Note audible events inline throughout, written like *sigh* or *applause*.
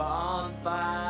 bonfire.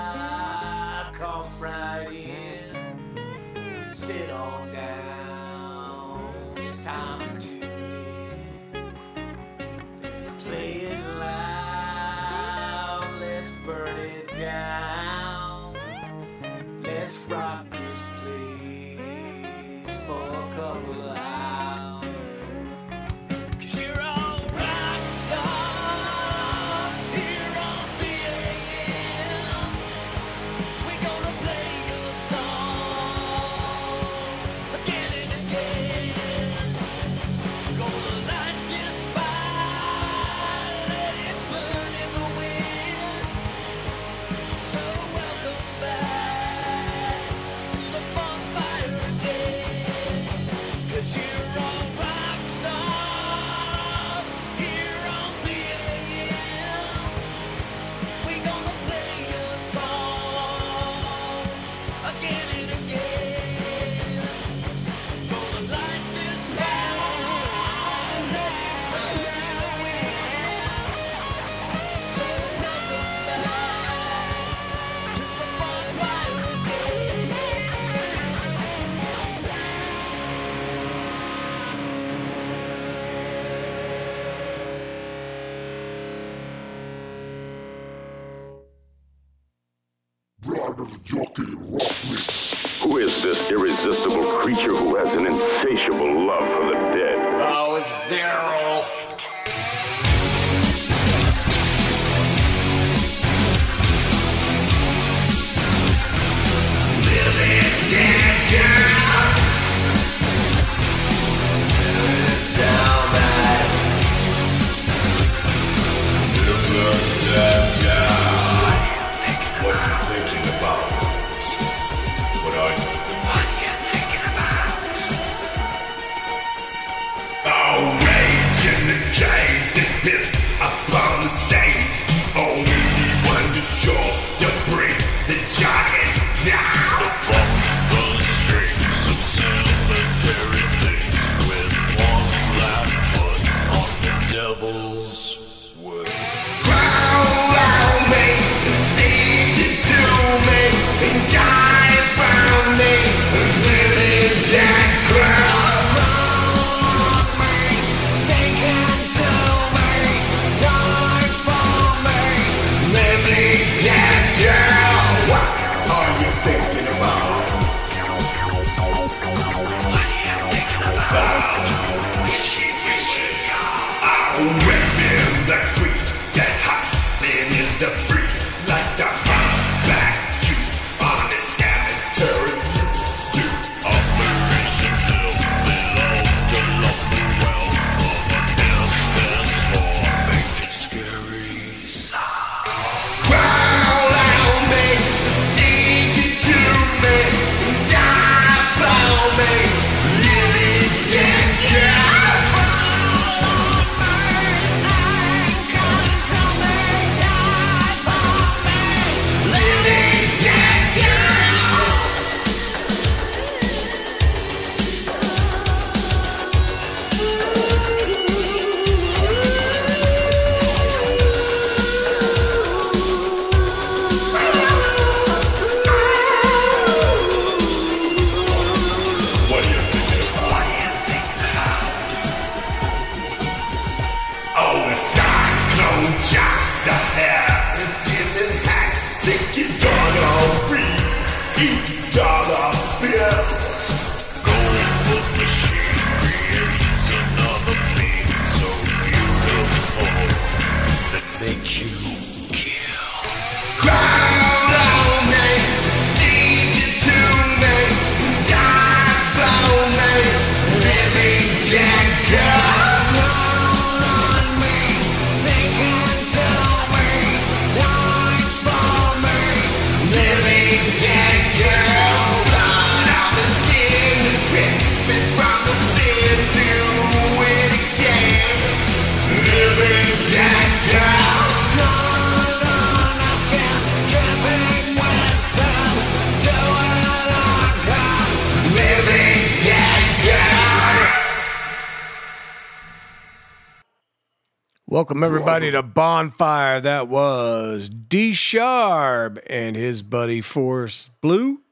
Welcome everybody to Bonfire. That was D Sharp and his buddy Force Blue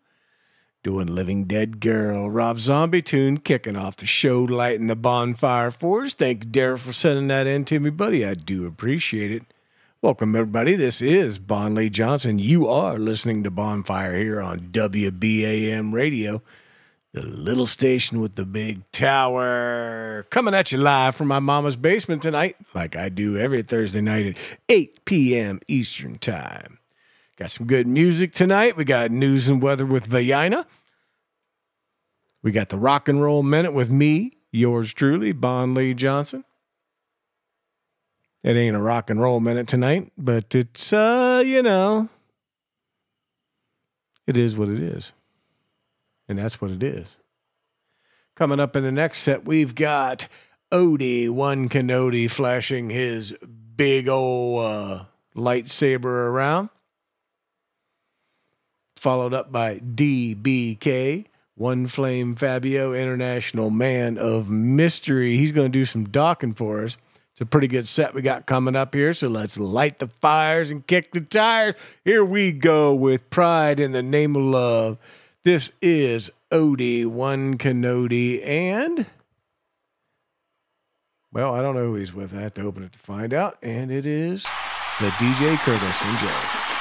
doing Living Dead Girl. Rob Zombie tune kicking off the show, lighting the bonfire for us. Thank you, Derek, for sending that in to me, buddy. I do appreciate it. Welcome everybody. This is Bon Lee Johnson. You are listening to Bonfire here on WBAM Radio the little station with the big tower. Coming at you live from my mama's basement tonight, like I do every Thursday night at 8 p.m. Eastern Time. Got some good music tonight. We got news and weather with Vayina. We got the rock and roll minute with me, yours truly, Bon Lee Johnson. It ain't a rock and roll minute tonight, but it's, uh, you know, it is what it is. And that's what it is. Coming up in the next set, we've got Odie One Canody flashing his big old uh, lightsaber around. Followed up by DBK, One Flame Fabio, International Man of Mystery. He's going to do some Dokken for us. It's a pretty good set we got coming up here, so let's light the fires and kick the tires. Here we go with Pride in the Name of Love. This is Odie, one Canody, and well, I don't know who he's with. I have to open it to find out. And it is the DJ Curtis. Enjoy.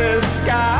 the sky.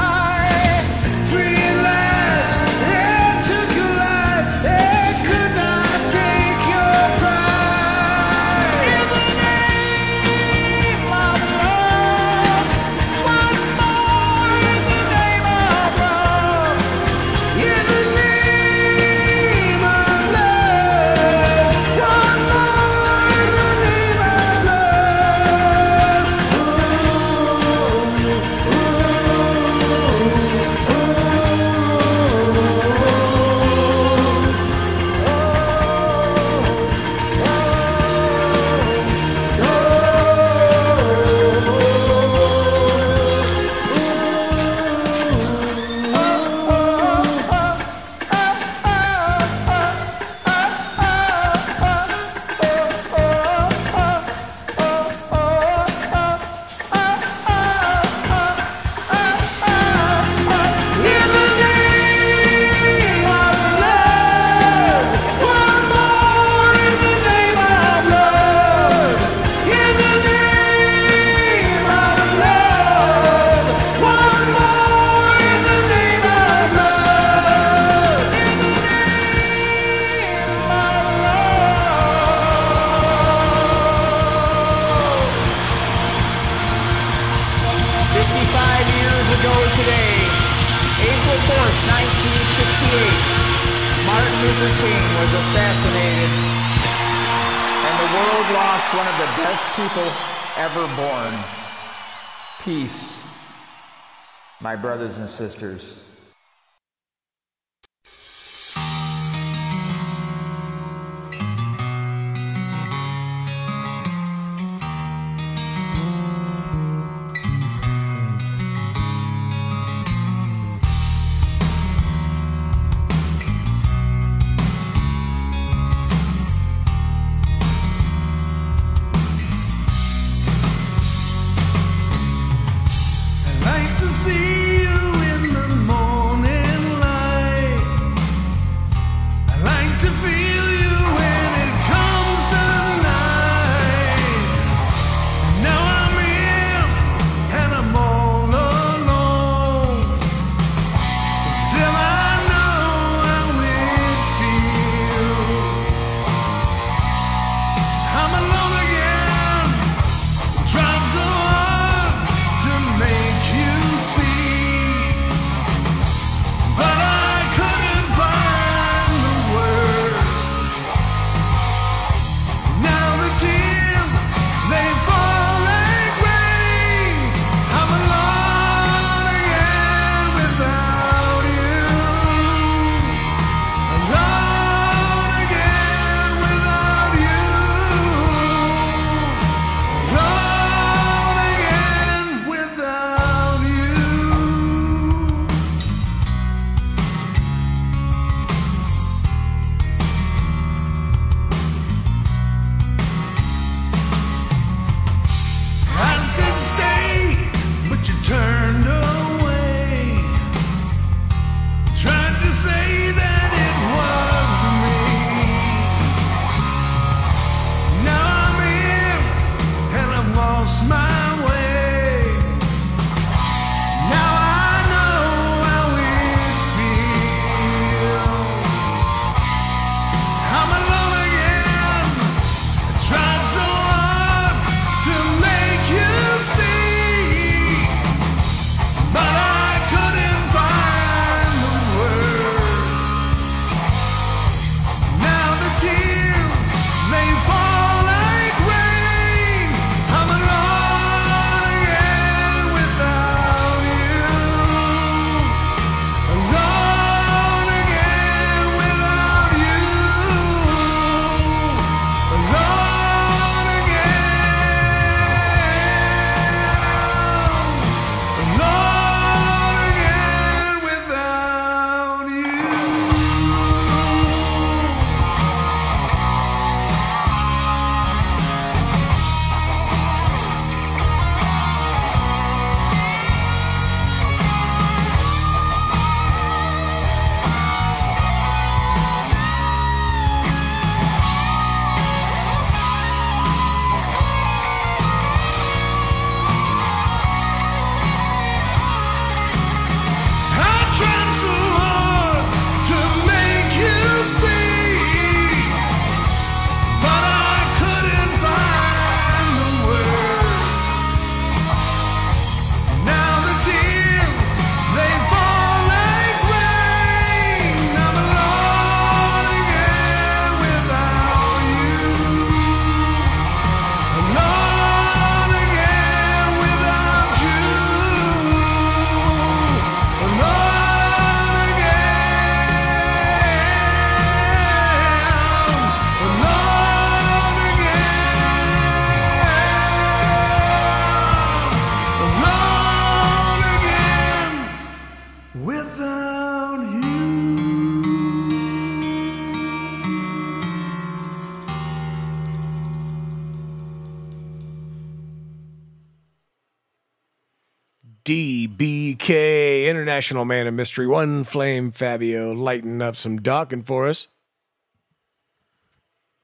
national man of mystery, One Flame Fabio, lighting up some Dokken for us.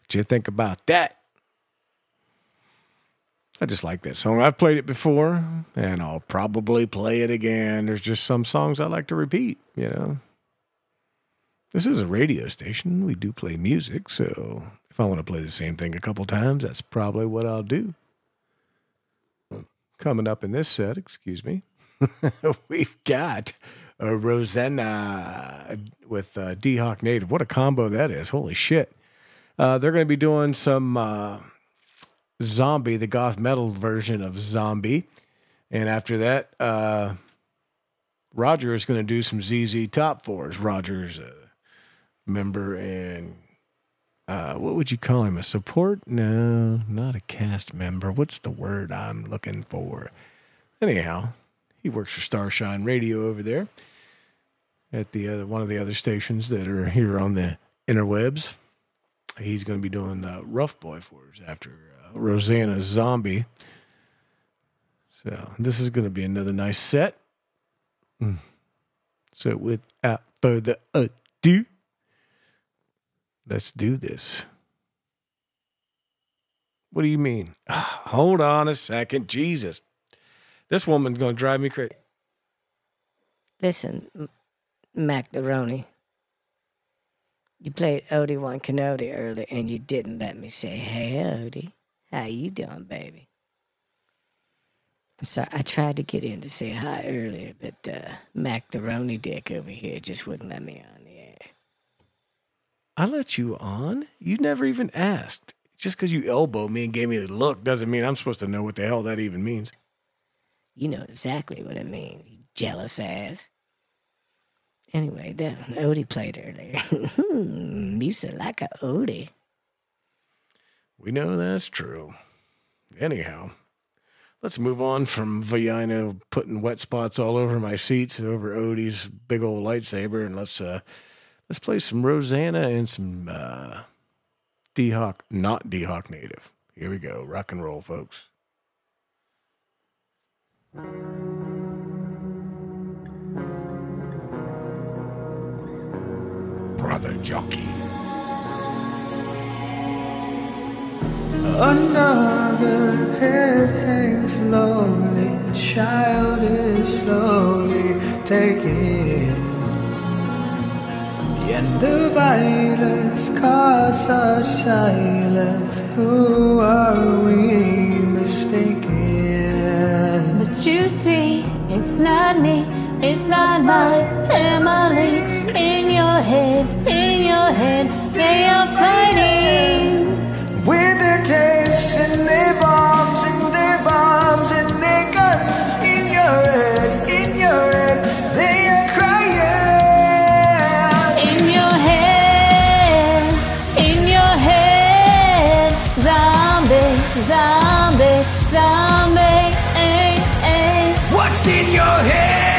What you think about that? I just like that song. I've played it before, and I'll probably play it again. There's just some songs I like to repeat, you know. This is a radio station. We do play music, so if I want to play the same thing a couple times, that's probably what I'll do. Coming up in this set, excuse me. *laughs* we've got uh, Rosanna with uh, D Hawk Native. What a combo that is! Holy shit! Uh, they're going to be doing some uh, Zombie, the goth metal version of Zombie, and after that, uh, Roger is going to do some ZZ Top Fours. Roger's a member and uh, what would you call him? A support? No, not a cast member. What's the word I'm looking for? Anyhow, he works for Starshine Radio over there at the other, one of the other stations that are here on the interwebs. He's going to be doing uh, Rough Boy for us after uh, Rosanna Zombie. So this is going to be another nice set. Mm. So without further ado, let's do this. What do you mean? *sighs* Hold on a second. Jesus. This woman's going to drive me crazy. Listen, M- Macaroni. You played Odie One Canody earlier, and you didn't let me say, "Hey, Odie, how you doing, baby?" I'm sorry. I tried to get in to say hi earlier, but uh, Macaroni Dick over here just wouldn't let me on the air. I let you on. You never even asked. Just because you elbowed me and gave me the look doesn't mean I'm supposed to know what the hell that even means. You know exactly what it means, you jealous ass. Anyway, that *laughs* Odie played earlier. Misa like a Odie. We know that's true. Anyhow, let's move on from Vagina putting wet spots all over my seats over Odie's big old lightsaber, and let's uh let's play some Rosanna and some uh D Hawk, not D Hawk native. Here we go, rock and roll, folks. Brother Jockey. Another head hangs slowly, child is slowly taken. And the violence cause such silence. Who are we mistaken? You see, it's not me, it's not my family. In your head, in your head, they are fighting. With their tapes and their bombs and their bombs and their guns in your head, in your head, they are crying. In your head, in your head, zombie, zombie, zombie. In your head?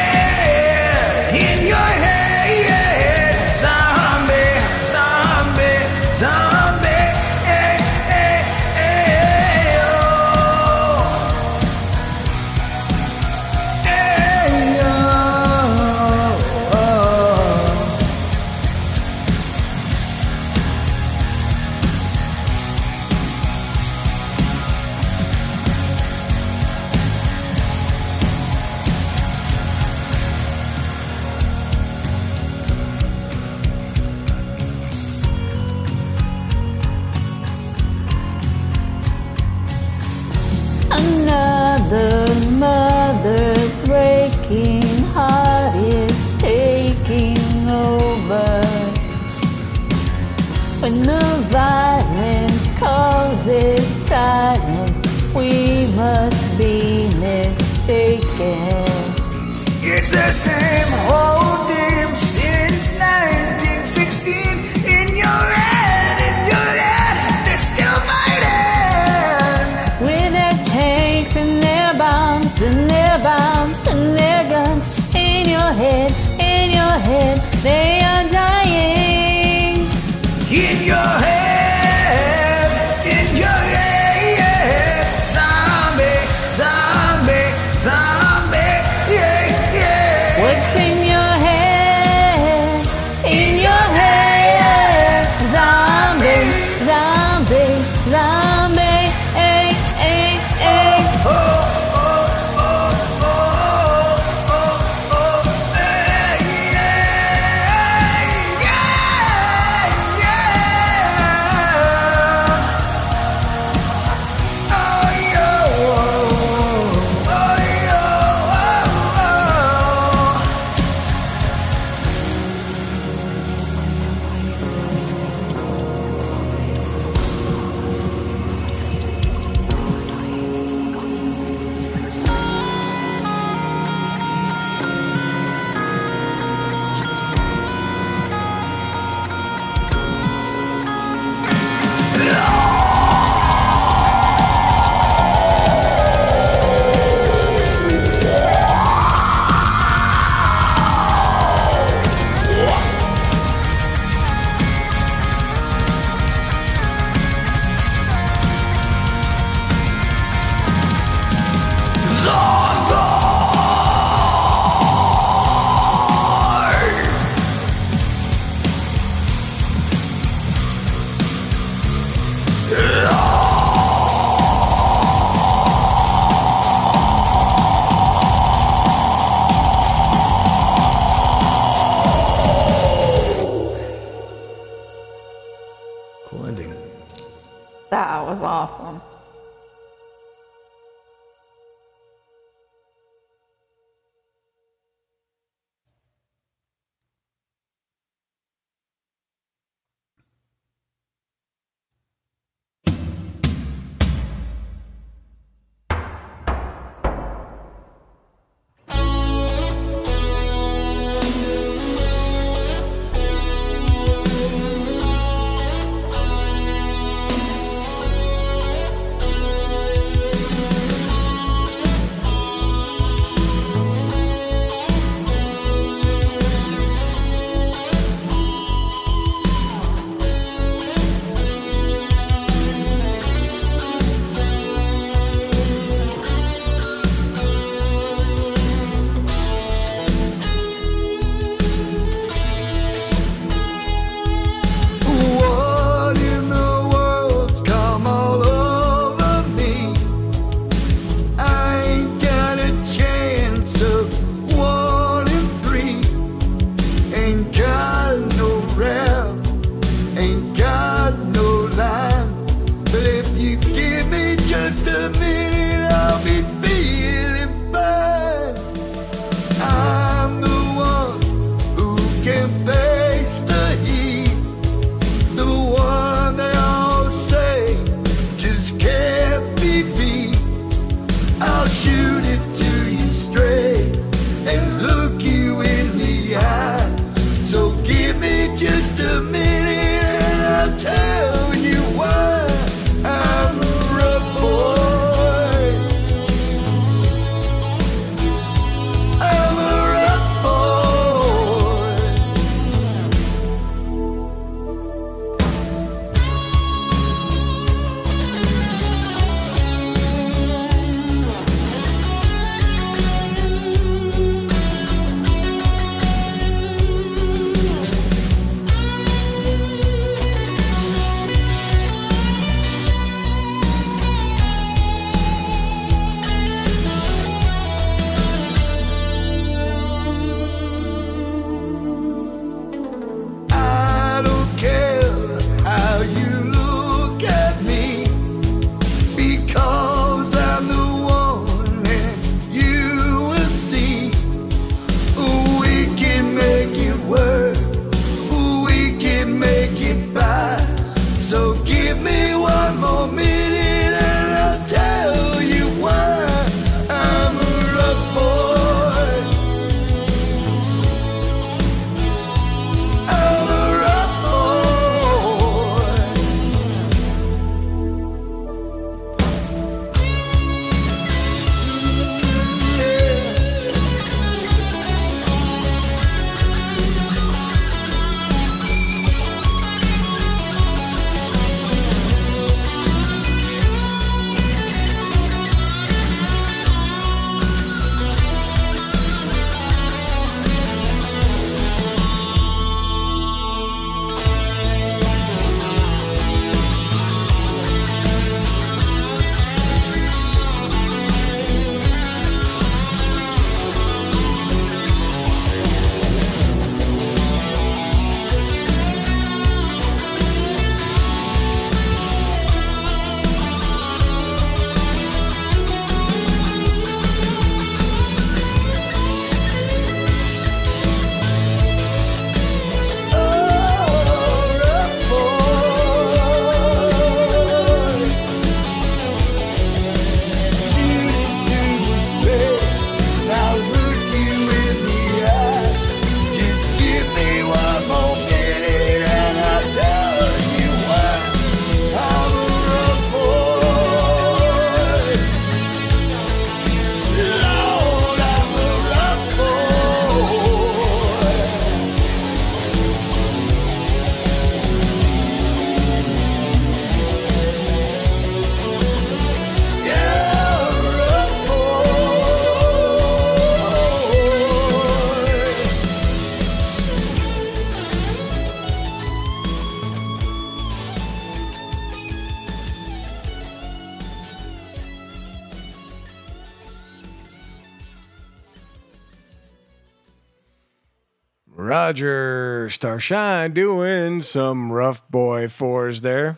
Roger Starshine doing some rough boy fours there.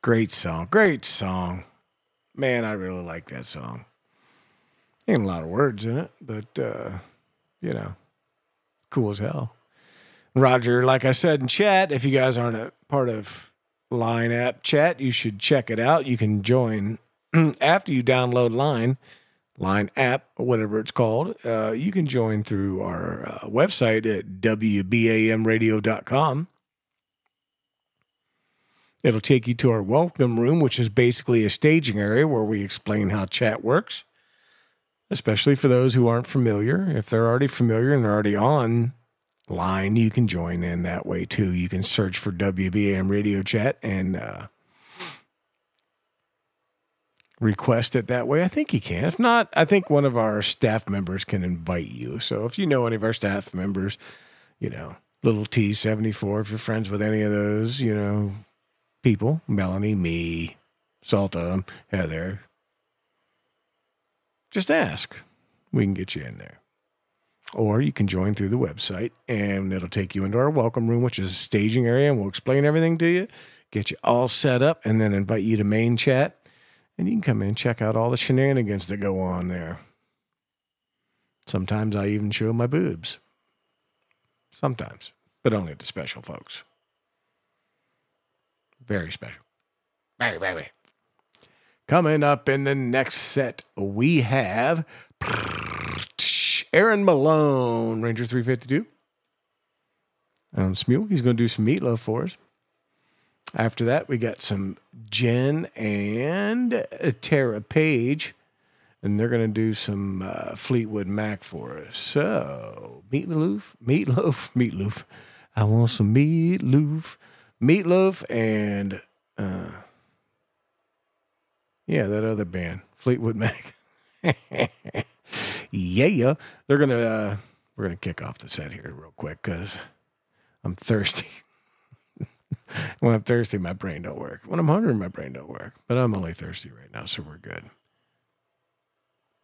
Great song. Great song. Man, I really like that song. Ain't a lot of words in it, but uh, you know, cool as hell. Roger, like I said in chat, if you guys aren't a part of Line app chat, you should check it out. You can join *clears throat* after you download Line, Line app, or whatever it's called. Uh, you can join through our uh, website at WBAMradio.com. It'll take you to our welcome room, which is basically a staging area where we explain how chat works, especially for those who aren't familiar. If they're already familiar and they're already on line, you can join in that way too. You can search for WBAM Radio Chat and uh, request it that way. I think you can. If not, I think one of our staff members can invite you. So if you know any of our staff members, you know, little T74, if you're friends with any of those, you know, people, Melanie, me, Salta, um, Heather, just ask. We can get you in there. Or you can join through the website and it'll take you into our welcome room, which is a staging area, and we'll explain everything to you, get you all set up, and then invite you to main chat. And you can come in and check out all the shenanigans that go on there. Sometimes I even show my boobs. Sometimes, but only to special folks. Very special. Very, very. Coming up in the next set, we have Aaron Malone, Ranger 352. On Smule, he's going to do some Meat Loaf for us. After that, we got some Jen and Tara Page, and they're going to do some uh, Fleetwood Mac for us. So, meatloaf, meatloaf, *laughs* meatloaf. I want some meatloaf, meatloaf, and uh, yeah, that other band, Fleetwood Mac. *laughs* yeah, they're gonna uh, we're gonna kick off the set here real quick because I'm thirsty. *laughs* *laughs* when I'm thirsty, my brain don't work. When I'm hungry, my brain don't work. But I'm only thirsty right now, so we're good.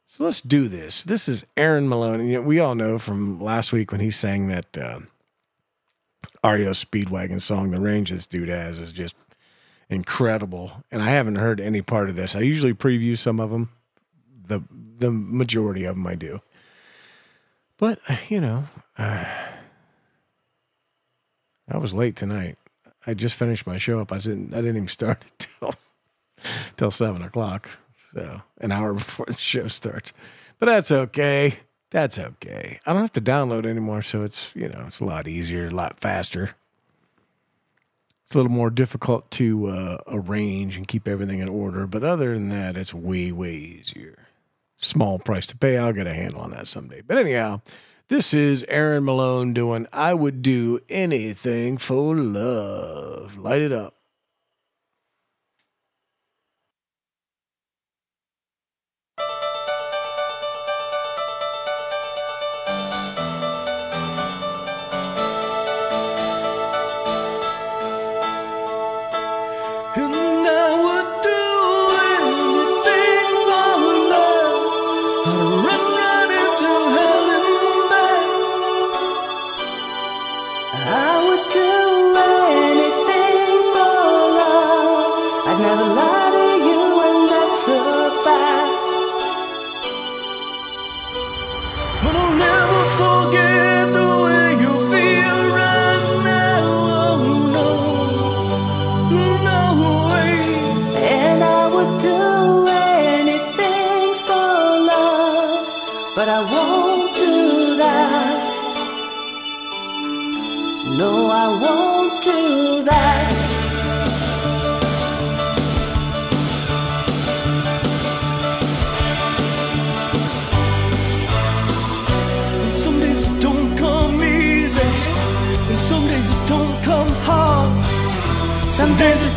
So let's do this. This is Aaron Malone. And, you know, we all know from last week when he sang that uh, Speedwagon song, the range this dude has is just incredible. And I haven't heard any part of this. I usually preview some of them. The the majority of them I do. But you know, *sighs* uh, I was late tonight. I just finished my show up. I didn't. I didn't even start it *laughs* till till seven o'clock. So an hour *laughs* before the show starts. But that's okay. That's okay. I don't have to download anymore, so it's you know it's a lot easier, a lot faster. It's a little more difficult to uh, arrange and keep everything in order, but other than that, it's way way easier. Small price to pay. I'll get a handle on that someday. But anyhow, this is Aaron Malone doing "I Would Do Anything for Love." Light it up.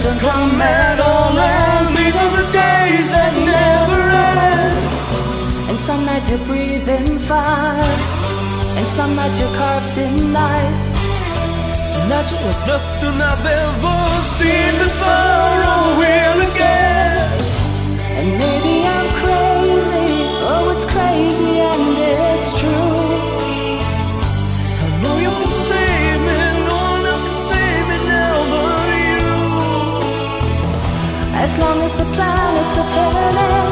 Don't come at all, and these are the days that never end. And some nights you're breathing fire, and some nights you're carved in ice. Some nights like nothing I've ever seen before or will again. planets are turning.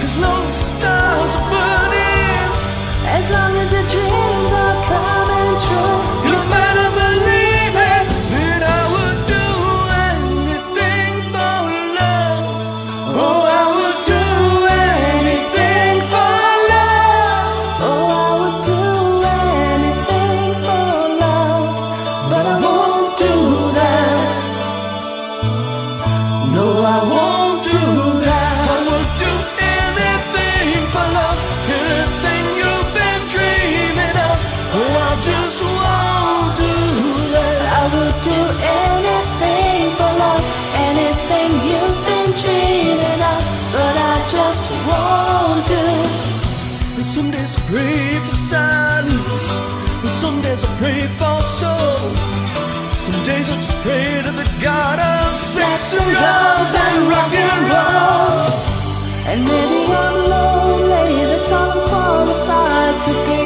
Cause no stars are burning. As long as your dreams are coming. Some drums and rock and roll. And maybe I'm lonely, that's all I'm qualified to be.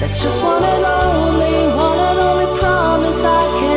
That's just one and only, one and only promise I can.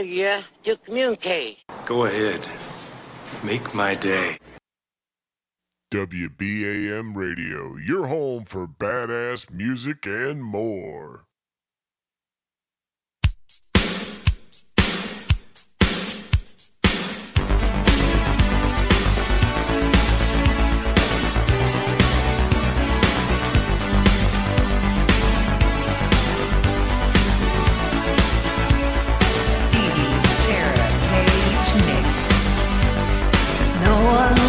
failure to communicate. Go ahead. Make my day. WBAM Radio, your home for badass music and more. one.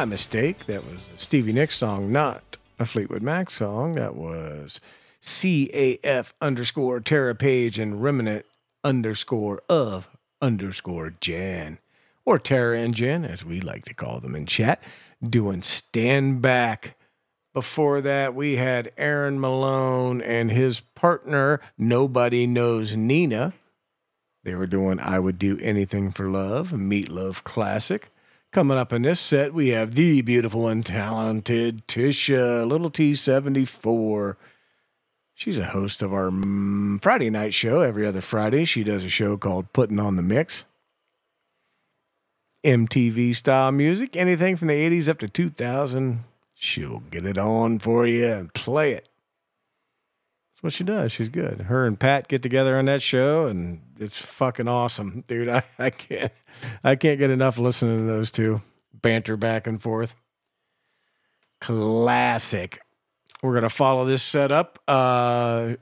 My mistake. That was a Stevie Nicks song, not a Fleetwood Mac song. That was CAF underscore Tara Page and remnant underscore of underscore Jan. Or Tara and Jan, as we like to call them in chat, doing Stand Back. Before that, we had Aaron Malone and his partner, Nobody Knows Nina. They were doing I Would Do Anything for Love, Meat Loaf classic. Coming up in this set, we have the beautiful and talented Tisha, Little T74. She's a host of our mm, Friday night show every other Friday. She does a show called Putting on the Mix. MTV style music, anything from the 80s up to 2000. She'll get it on for you and play it. That's what she does. She's good. Her and Pat get together on that show, and it's fucking awesome, *laughs* dude. I, I can't I can't get enough listening to those two banter back and forth. Classic. We're gonna follow this setup. Uh,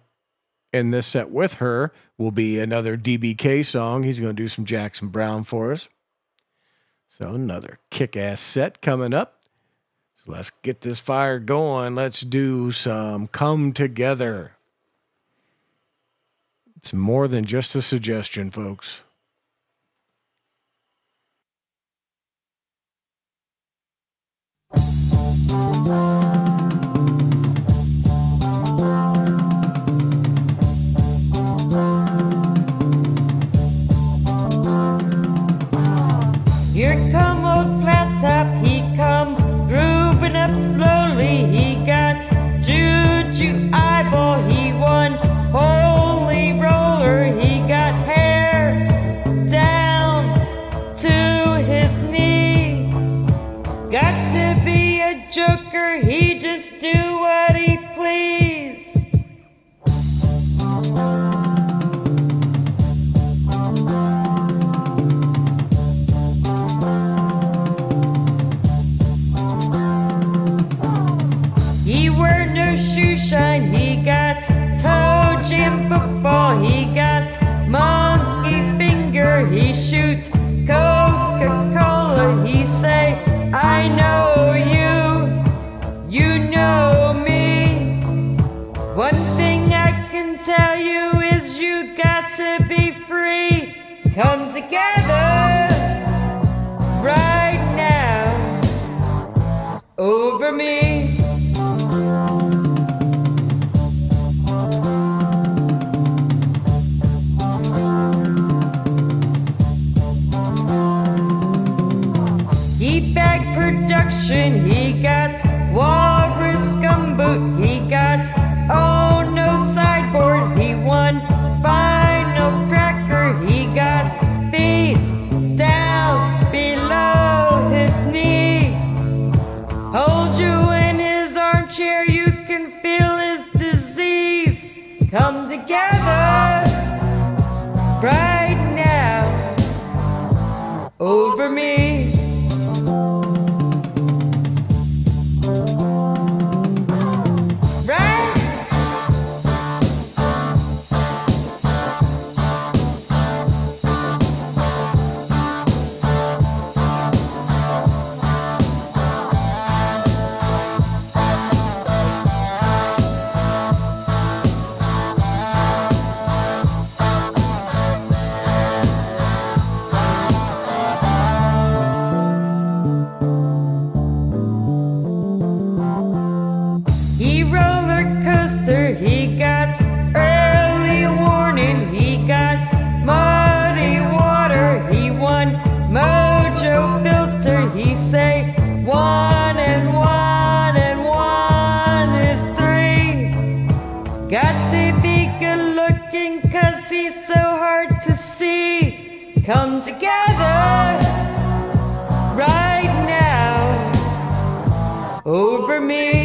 in this set with her will be another DBK song. He's gonna do some Jackson Browne for us. So another kick-ass set coming up. So let's get this fire going. Let's do some come together. It's more than just a suggestion, folks. Me. Over me. Together right now over me.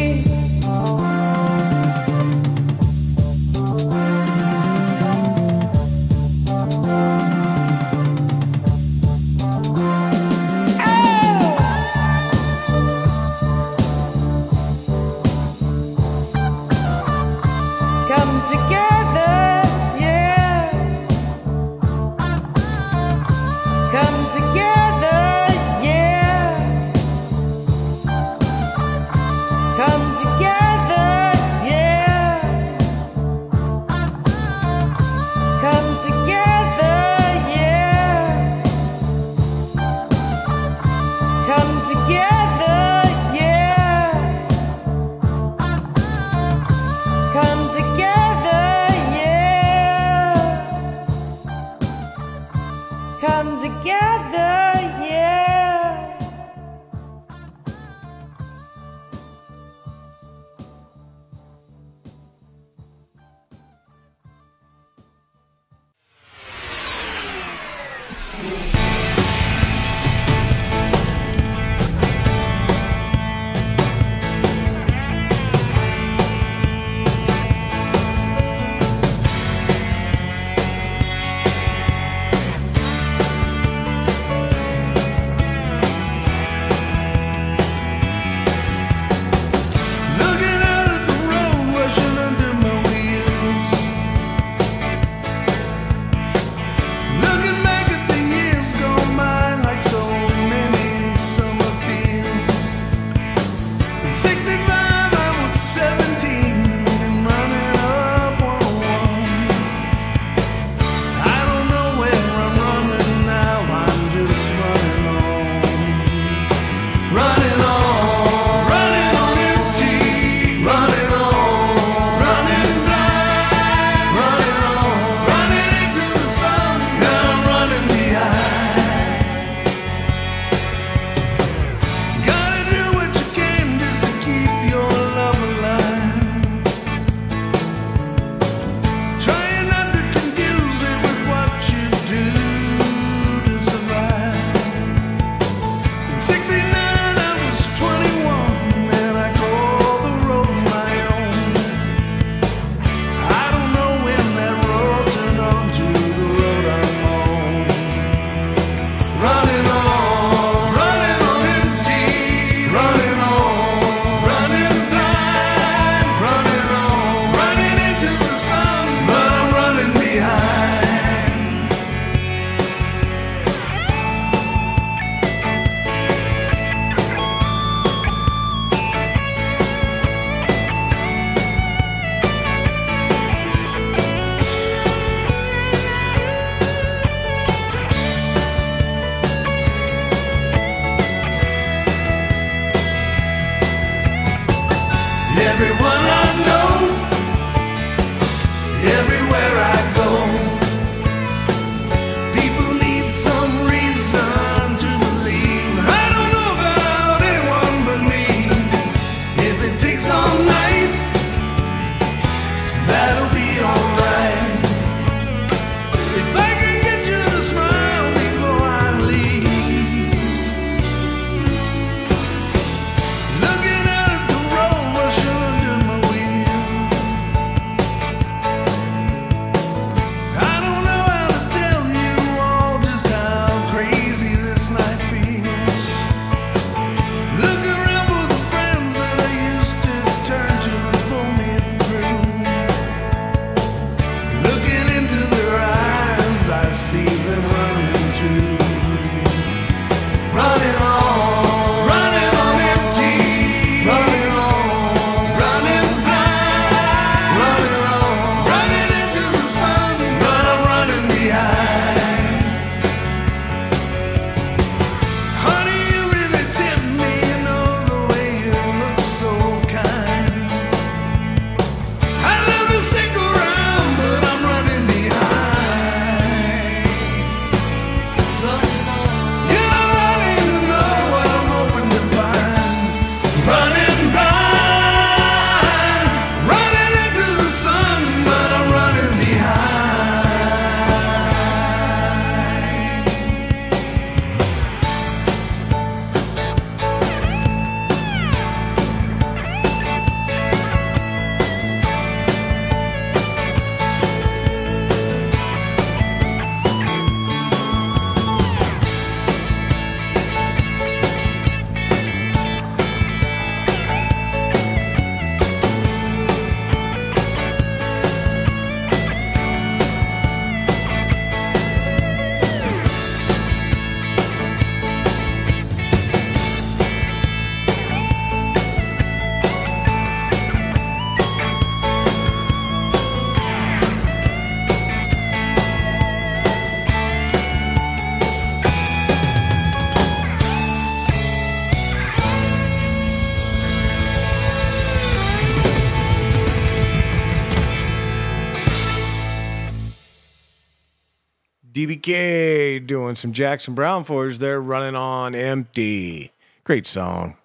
DBK doing some Jackson Browne for us. They're running on empty. Great song.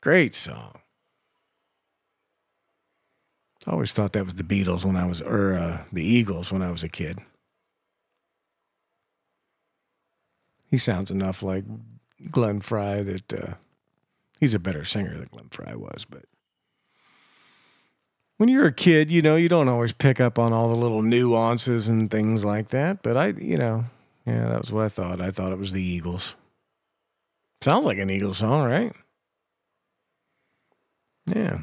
Great song. I always thought that was the Beatles when I was, or uh, the Eagles when I was a kid. He sounds enough like Glenn Frey that uh, he's a better singer than Glenn Frey was, but when you're a kid, you know, you don't always pick up on all the little nuances and things like that. But I, you know, yeah, that was what I thought. I thought it was the Eagles. Sounds like an Eagles song, right? Yeah.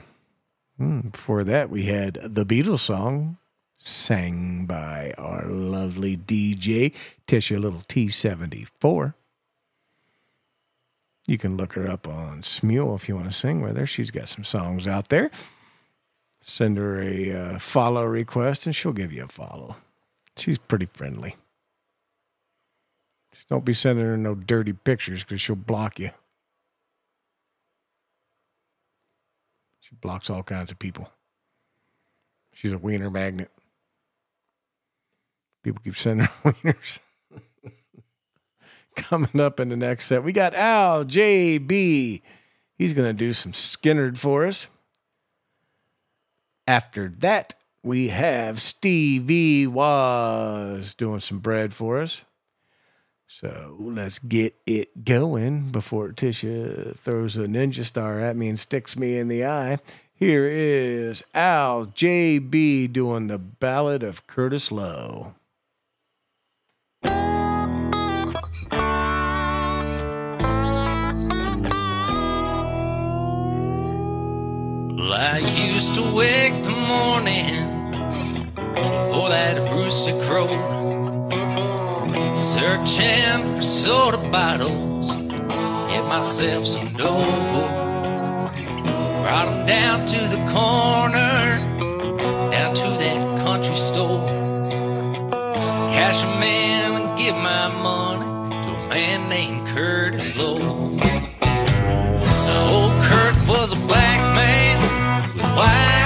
Mm, before that, we had the Beatles song sang by our lovely DJ, Tisha Little T74. You can look her up on Smule if you want to sing with her. She's got some songs out there. Send her a uh, follow request and she'll give you a follow. She's pretty friendly. Just don't be sending her no dirty pictures because she'll block you. She blocks all kinds of people. She's a wiener magnet. People keep sending her *laughs* wieners. Coming up in the next set, we got Al JB. He's going to do some Skynyrd for us. After that, we have Stevie Was doing some bread for us. So let's get it going before Tisha throws a ninja star at me and sticks me in the eye. Here is Al JB doing the Ballad of Curtis Loew. Well, I used to wake the morning before that rooster crowed, searching for soda bottles, get myself some dough. Brought 'em down to the corner, down to that country store. Cash 'em in and give my money to a man named Curtis Loew. Now, old Kurt was was a black man with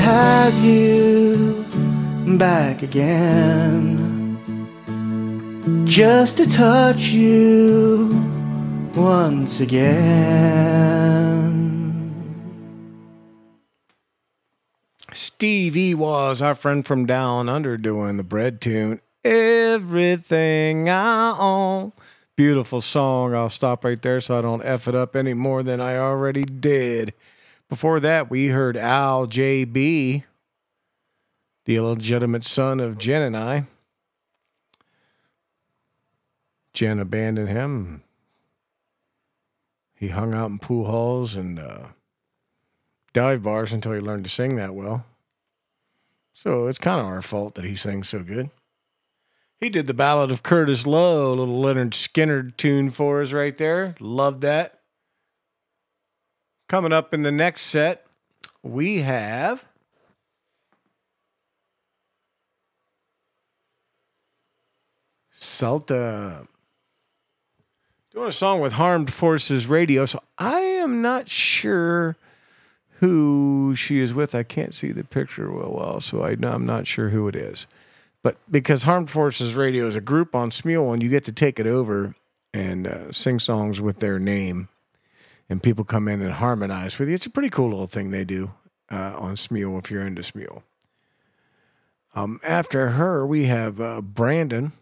have you back again. Just to touch you once again. Steve E was our friend from down under doing the bread tune. Everything I own. Beautiful song. I'll stop right there so I don't F it up any more than I already did. Before that, we heard Al JB, the illegitimate son of Jen and I. Jen abandoned him. He hung out in pool halls and uh, dive bars until he learned to sing that well. So it's kind of our fault that he sings so good. He did the Ballad of Curtis Loew, a little Lynyrd Skynyrd tune for us right there. Loved that. Coming up in the next set, we have Salta doing a song with Harmed Forces Radio. So I am not sure who she is with. I can't see the picture real well, so I, I'm not sure who it is. But because Harmed Forces Radio is a group on Smule, and you get to take it over and uh, sing songs with their name, and people come in and harmonize with you. It's a pretty cool little thing they do uh, on Smule if you're into Smule. Um, after her, we have uh, Brandon.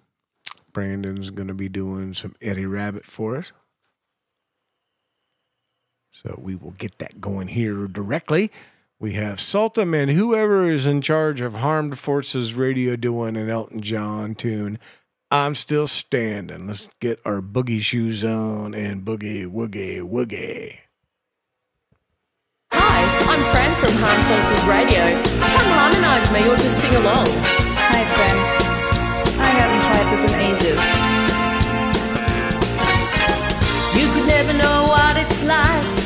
Brandon's going to be doing some Eddie Rabbitt for us. So we will get that going here directly. We have Sultan and whoever is in charge of Harmed Forces Radio doing an Elton John tune. I'm still standing. Let's get our boogie shoes on and boogie woogie woogie. Hi, I'm Fran from Harm Forces Radio. Come harmonise me or just sing along. Hi, Fran. I haven't tried this in ages. You could never know what it's like.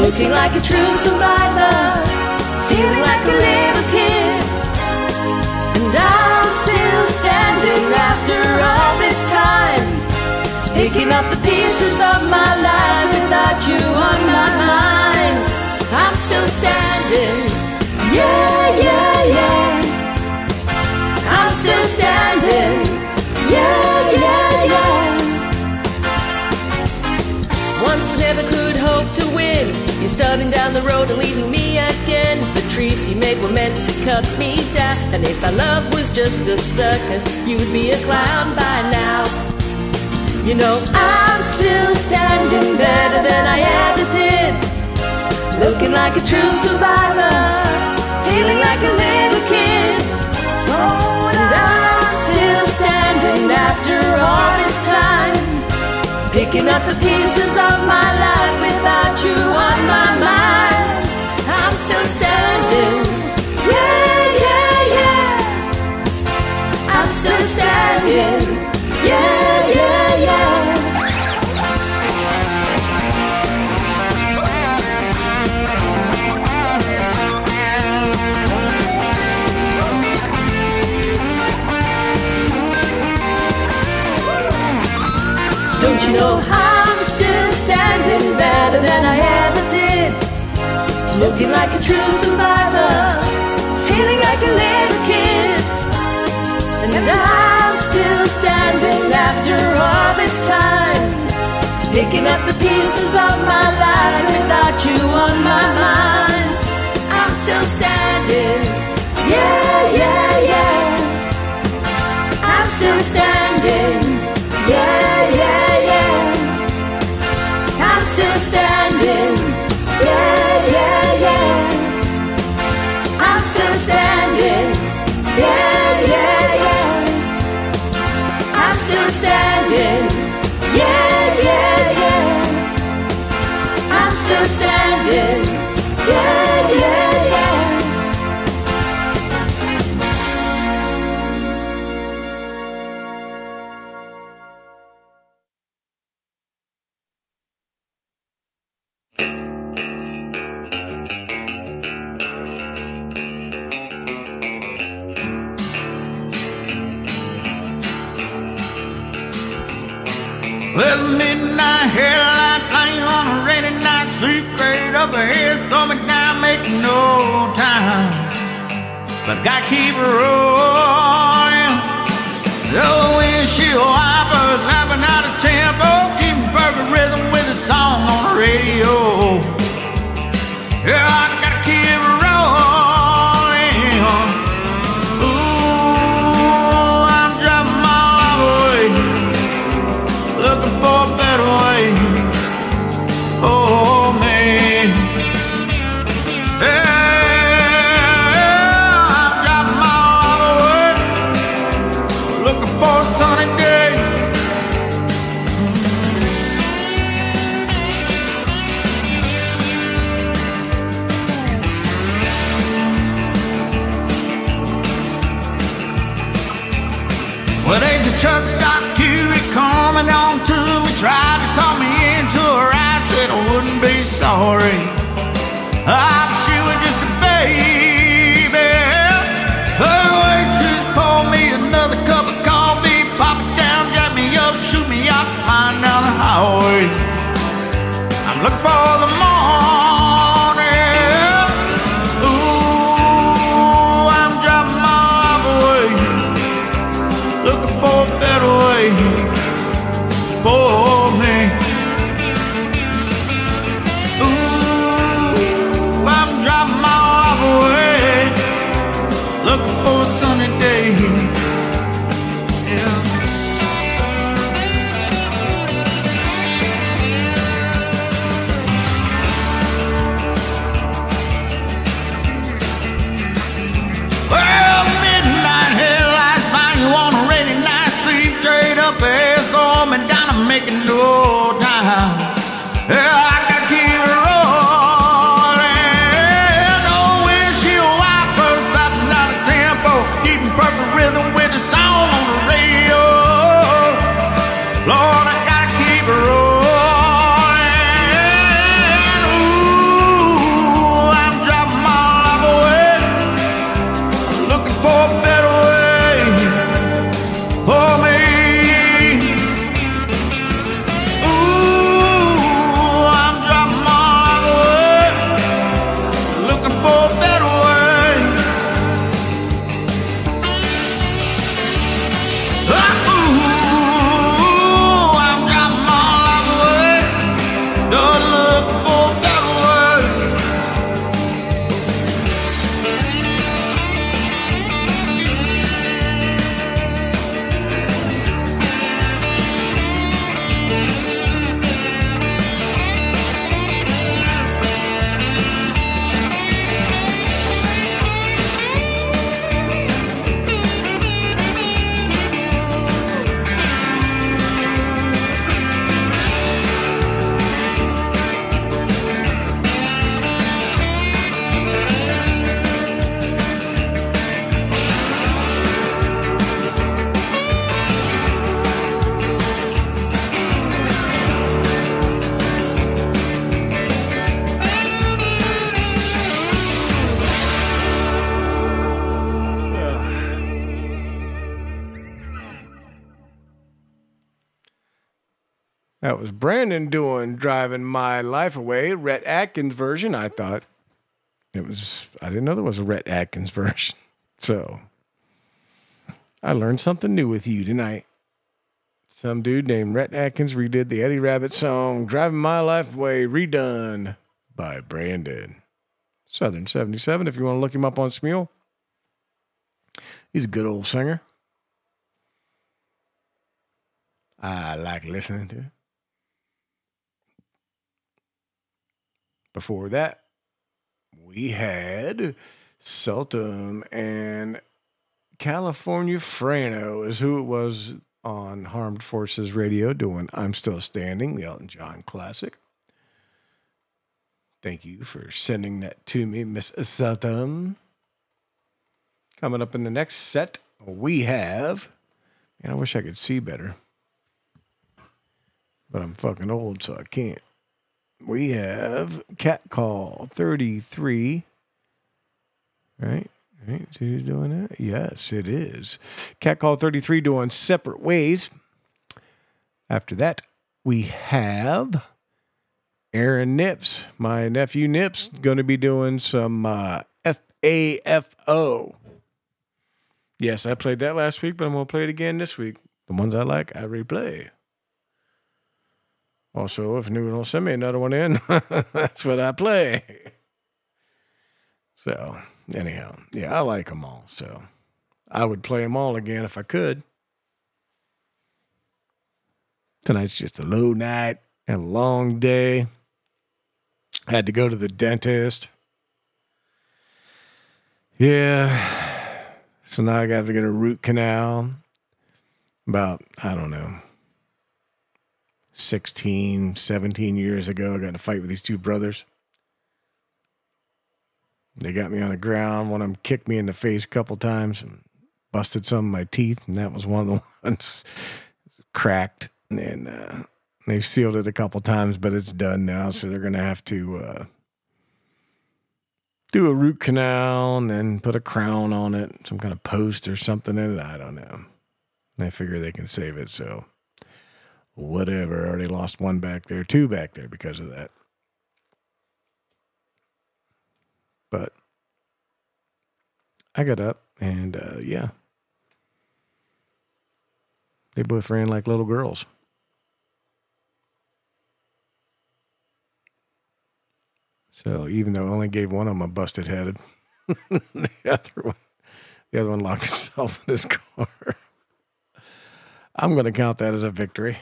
Looking like a true survivor, feeling like a little kid. And I'm still standing after all this time, Picking up the pieces of my life without you on my mind. I'm still standing. Yeah, yeah, yeah. I'm still standing. Yeah, yeah, yeah. Once never could to win. You're starting down the road and leaving me again. The trees you made were meant to cut me down. And if our love was just a circus, you'd be a clown by now. You know, I'm still standing better than I ever did. Looking like a true survivor, feeling like a little kid. Oh, and I'm still standing after all. Picking up the pieces of my life without you on my mind. I'm still standing. Yeah, yeah, yeah. I'm still standing. Yeah, yeah, Don't you know I'm still standing better than I ever did? Looking like a true survivor, feeling like a little kid. And I'm still standing after all this time, picking up the pieces of my life without you on my mind. I'm still standing, yeah, yeah, yeah. I'm still standing. Yeah, yeah, yeah. I'm still standing. Yeah, yeah, yeah. I'm still standing. Sleep great up ahead, stomach down, making no time. But gotta keep rolling. The windshield wipers lapping out of tempo, keeping perfect rhythm with a song on the radio. Yeah, I That was Brandon doing Driving My Life Away, Rhett Akins version. I thought it was, I didn't know there was a Rhett Akins *laughs* version. So I learned something new with you tonight. Some dude named Rhett Akins redid the Eddie Rabbitt song Driving My Life Away, redone by Brandon. Southern 77, if you want to look him up on Smule. He's a good old singer. I like listening to. Before that, we had Sultan and California Frano is who it was on Harmed Forces Radio doing I'm Still Standing, the Elton John classic. Thank you for sending that to me, Miss Sultan. Coming up in the next set, we have, and I wish I could see better, but I'm fucking old, so I can't. We have Cat Call 33. Right? Right? So who's doing that? Yes, it is. Cat Call 33 doing separate ways. After that, we have Aaron Nips. My nephew Nips going to be doing some uh, FAFO. Yes, I played that last week, but I'm going to play it again this week. The ones I like, I replay. Also, if anyone will send me another one in, *laughs* that's what I play. So, anyhow, yeah, I like them all. So, I would play them all again if I could. Tonight's just a low night and a long day. Had to go to the dentist. Yeah. So now I got to get a root canal. About, I don't know, 16, 17 years ago, I got in a fight with these two brothers. They got me on the ground. One of them kicked me in the face a couple times and busted some of my teeth, and that was one of the *laughs* ones cracked. And uh, they've sealed it a couple times, but it's done now. So they're going to have to uh, do a root canal and then put a crown on it, some kind of post or something in it. I don't know. I figure they can save it. So whatever. I already lost one back there, two back there because of that. But I got up and uh, yeah, they both ran like little girls. So even though I only gave one of them a busted head, *laughs* the other one, the other one locked himself in his *laughs* car. I'm going to count that as a victory,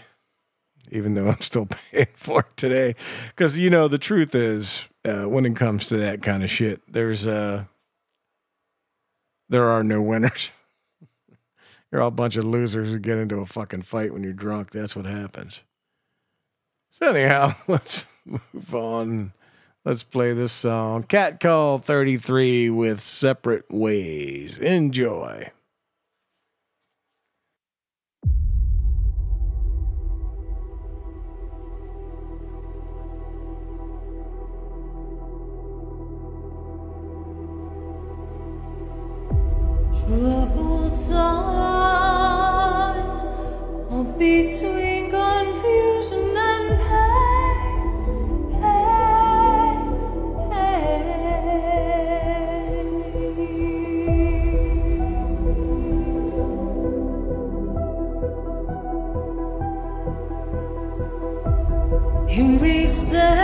even though I'm still *laughs* paying for it today. Because you know the truth is, uh, when it comes to that kind of shit, there's uh, there are no winners. *laughs* You're all a bunch of losers who get into a fucking fight when you're drunk. That's what happens. So anyhow, *laughs* let's move on. Let's play this song. Cat Call 33 with Separate Ways. Enjoy. Troubled times are between confusion and pain. We stand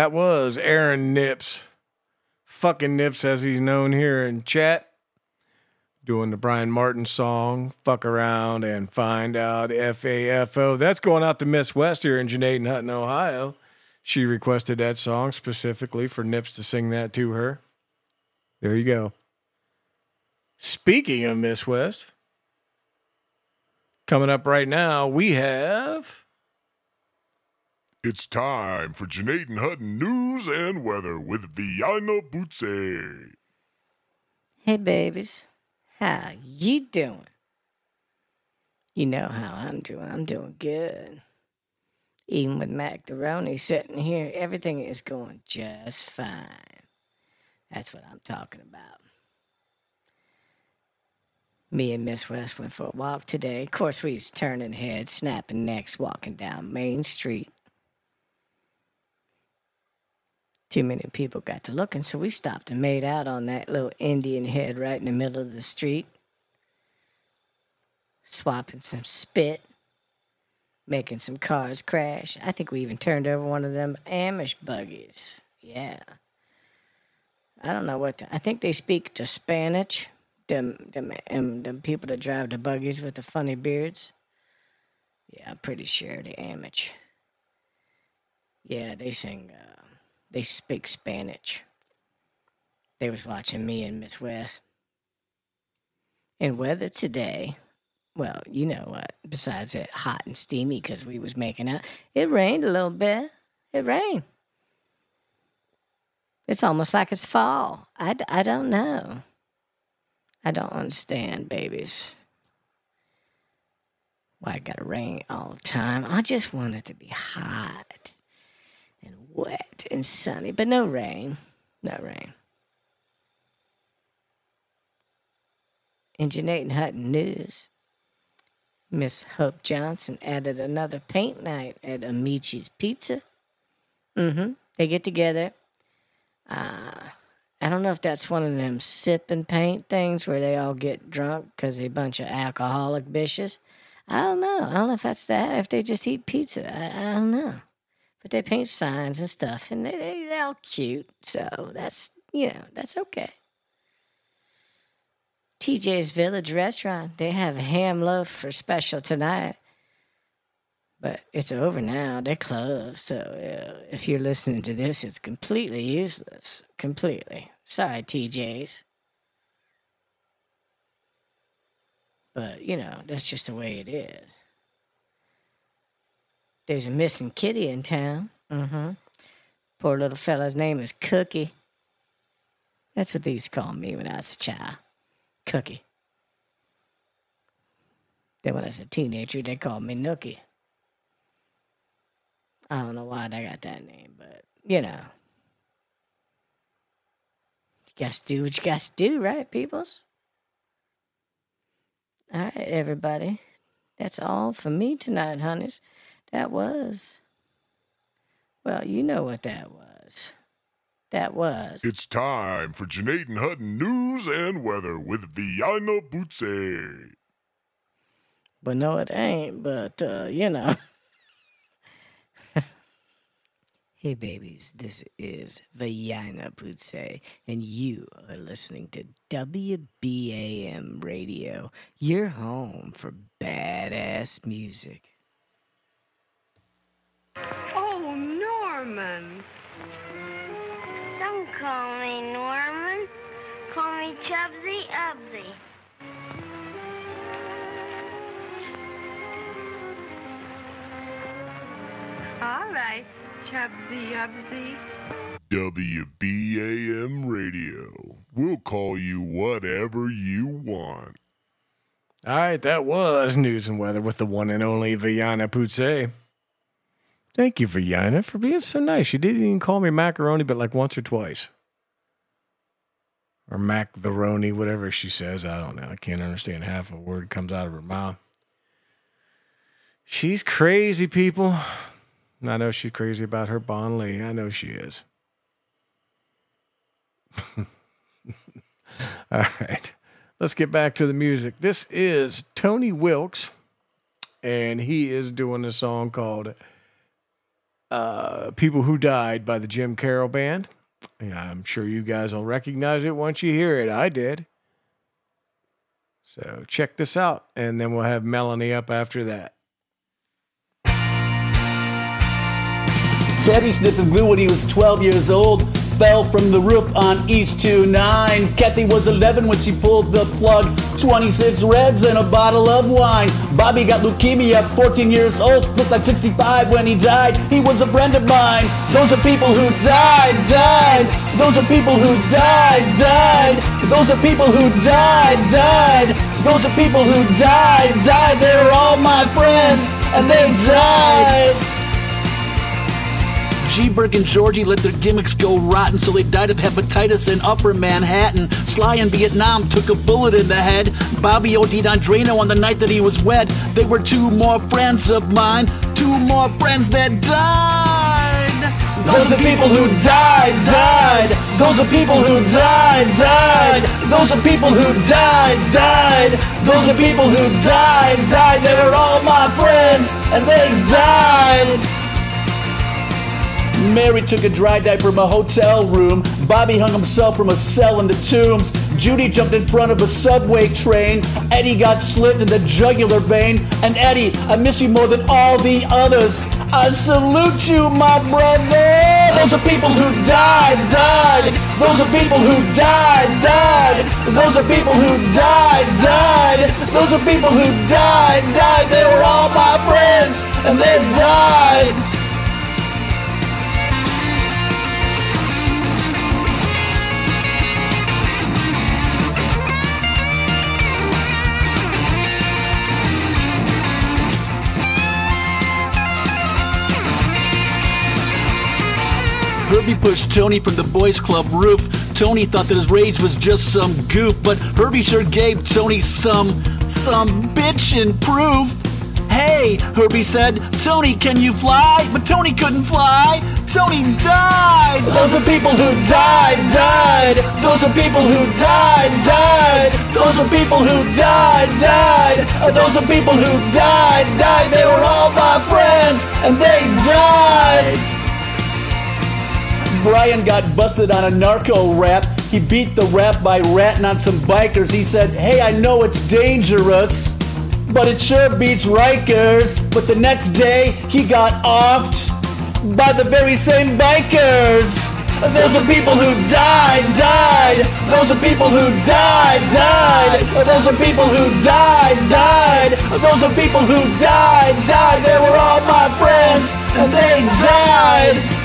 That was Aaron Nips. Fucking Nips, as he's known here in chat. Doing the Brian Martin song, Fuck Around and Find Out, F A F O. That's going out to Miss West here in Gnadenhutten, Ohio. She requested that song specifically for Nips to sing that to her. There you go. Speaking of Miss West, coming up right now, we have. It's time for Gnadenhutten news and weather with Viana Butze. Hey, babies. How you doing? You know how I'm doing. I'm doing good. Even with Macaroni sitting here, everything is going just fine. That's what I'm talking about. Me and Miss West went for a walk today. Of course, we was turning heads, snapping necks, walking down Main Street. Too many people got to looking, so we stopped and made out on that little Indian head right in the middle of the street, swapping some spit, making some cars crash. I think we even turned over one of them Amish buggies. Yeah. I don't know what. I think they speak to Spanish. Them, them, um, them people that drive the buggies with the funny beards. Yeah, I'm pretty sure they Amish. Yeah, they sing. Uh, they speak Spanish. They was watching me and Miss West. And weather today, well, you know what? Besides it hot and steamy because we was making out, it rained a little bit. It rained. It's almost like it's fall. I, I don't know. I don't understand, babies. Why it gotta rain all the time? I just want it to be hot wet and sunny, but no rain. No rain. In Gnadenhutten news, Miss Hope Johnson added another paint night at Amici's Pizza. Mm-hmm. They get together. Uh, I don't know if that's one of them sip and paint things where they all get drunk because they're a bunch of alcoholic bitches. I don't know. I don't know if that's that. If they just eat pizza, I, I don't know. But they paint signs and stuff, and they, they they're all cute. So that's you know that's okay. TJ's Village Restaurant. They have ham loaf for special tonight. But it's over now. They're closed. So uh, if you're listening to this, it's completely useless. Completely. Sorry, TJ's. But, you know, that's just the way it is. There's a missing kitty in town. Mm-hmm. Poor little fella's name is Cookie. That's what they used to call me when I was a child. Cookie. Then when I was a teenager, they called me Nookie. I don't know why they got that name, but you know. You guys do what you guys do, right, peoples? All right, everybody. That's all for me tonight, honeys. That was. Well, you know what that was. That was. It's time for Janae and Hutton news and weather with Viana Butze. But no, it ain't. But, uh, you know. *laughs* hey, babies. This is Viana Putze, and you are listening to WBAM Radio, your home for badass music. Oh, Norman. Don't call me Norman. Call me Chubsy Ubsy. All right, Chubsy Ubsy. WBAM Radio. We'll call you whatever you want. All right, that was news and weather with the one and only Viana Putze. Thank you, Viana, for being so nice. She didn't even call me macaroni, but like once or twice. Or mac the roni, whatever she says. I don't know. I can't understand half a word comes out of her mouth. She's crazy, people. I know she's crazy about her Bon. I know she is. *laughs* All right. Let's get back to the music. This is Tony Wilkes, and he is doing a song called uh, People Who Died by the Jim Carroll Band. Yeah, I'm sure you guys will recognize it once you hear it. I did. So check this out, and then we'll have Melanie up after that. Sniffed a glue when he was 12 years old. Fell from the roof on East 29. Kathy was 11 when she pulled the plug. 26 reds and a bottle of wine. Bobby got leukemia at 14 years old. Looked like 65 when he died. He was a friend of mine. Those are people who died, died. Those are people who died, died. Those are people who died, died. Those are people who died, died. They're all my friends, and they died. G-Berg and Georgie let their gimmicks go rotten, so they died of hepatitis in Upper Manhattan. Sly in Vietnam took a bullet in the head. Bobby OD'd on Drano on the night that he was wed. They were two more friends of mine, two more friends that died. Those are the people who died, died. Those are people who died, died. Those are people who died, died. Those are people who died, died. They were all my friends, and they died. Mary took a dry dive from a hotel room. Bobby hung himself from a cell in the tombs. Judy jumped in front of a subway train. Eddie got slit in the jugular vein. And Eddie, I miss you more than all the others. I salute you, my brother. Those are people who died, died. Those are people who died, died. Those are people who died, died. Those are people who died, died. They were all my friends, and they died. Herbie pushed Tony from the boys' club roof. Tony thought that his rage was just some goof, but Herbie sure gave Tony some, some bitchin' proof. Hey, Herbie said, Tony, can you fly? But Tony couldn't fly. Tony died. Those are people who died, died. Those are people who died, died. Those are people who died, died. Those are people who died, died. They were all my friends, and they died. Brian got busted on a narco rap. He beat the rap by ratting on some bikers. He said, Hey, I know it's dangerous, but it sure beats Rikers. But the next day, he got offed by the very same bikers. Those are people who died, died. Those are people who died, died. Those are people who died, died. Those are people who died, died. They were all my friends, and they died.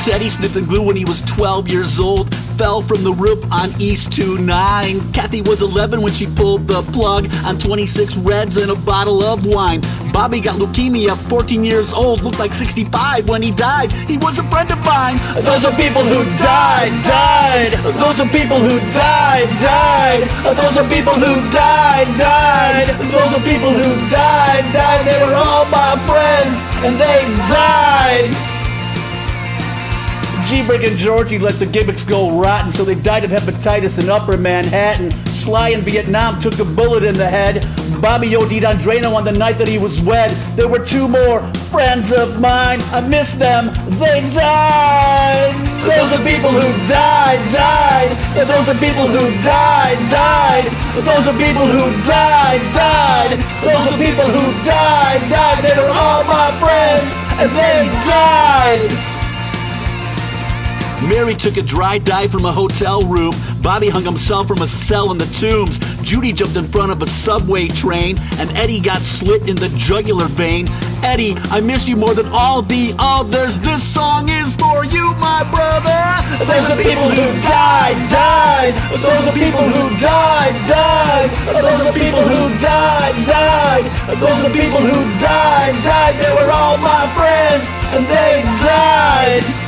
Teddy sniffed and glue when he was 12 years old. Fell from the roof on East 29. Kathy was 11 when she pulled the plug on 26 Reds and a bottle of wine. Bobby got leukemia, 14 years old, looked like 65 when he died. He was a friend of mine. Those are people who died, died. Those are people who died, died. Those are people who died, died. Those are people who died, died. They were all my friends, and they died. G-Brick and Georgie let the gimmicks go rotten, so they died of hepatitis in Upper Manhattan. Sly in Vietnam took a bullet in the head. Bobby OD'd Drano on the night that he was wed. There were two more friends of mine. I miss them. They died. Those are people who died, died. Those are people who died, died. Those are people who died, died. Those are people who died, died. They were all my friends, and they died. Mary took a dry dive from a hotel room. Bobby hung himself from a cell in the tombs. Judy jumped in front of a subway train. And Eddie got slit in the jugular vein. Eddie, I miss you more than all the others. This song is for you, my brother. Those are the people who died, died. Those are people who died, died. Those are people who died, died. Those are people who died, died. They were all my friends, and they died.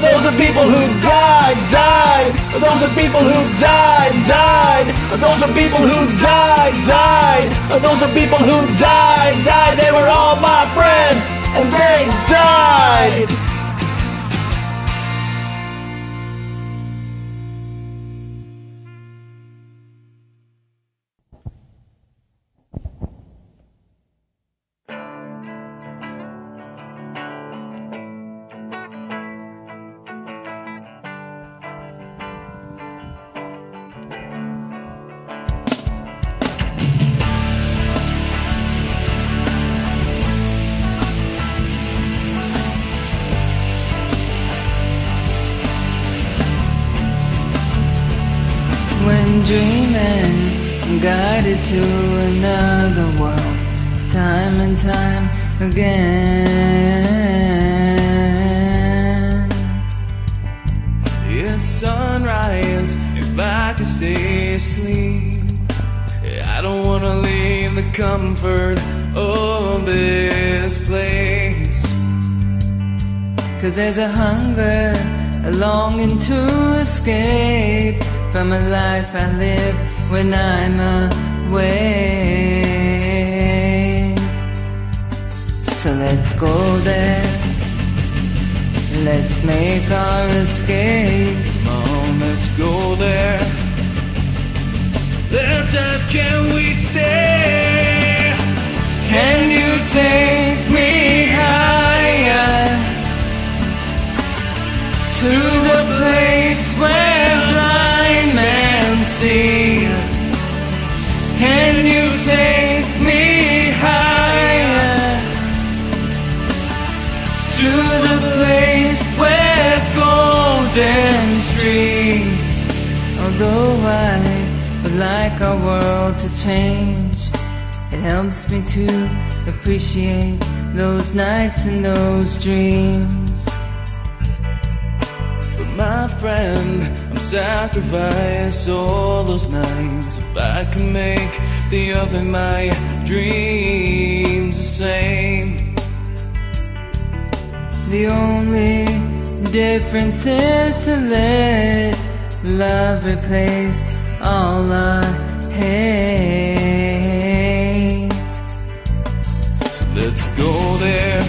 Those are people who died, died. Those are people who died, died. Those are people who died, died. Those are people who died, died. They were all my friends, and they died. To another world, time and time again. It's sunrise if I could stay asleep. I don't wanna leave the comfort of this place. Cause there's a hunger, a longing to escape from a life I live when I'm away. So let's go there. Let's make our escape. On, let's go there. Let's can we stay? Can you take me higher to the place where blind men see? Take me higher to the place with golden streets? Although I would like our world to change, it helps me to appreciate those nights and those dreams. But my friend, I'm sacrificing all those nights if I can make the my dreams the same. The only difference is to let love replace all our hate. So let's go there.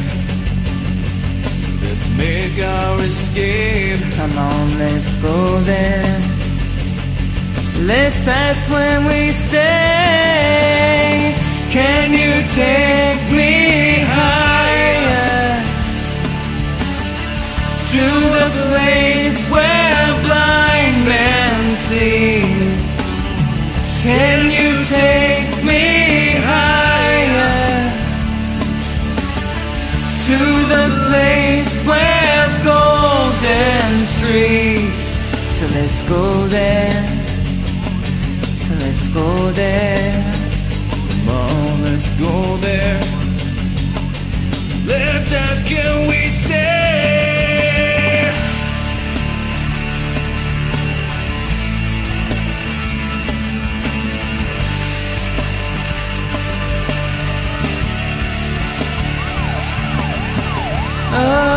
Let's make our escape. Come on, let's go there. Let's fast when we stay. Can you take me higher to the place where blind men see? Can you take me higher to the place where golden streets? So let's go there. Go there. Come on, let's go there. Let's ask, can we stay? Up oh.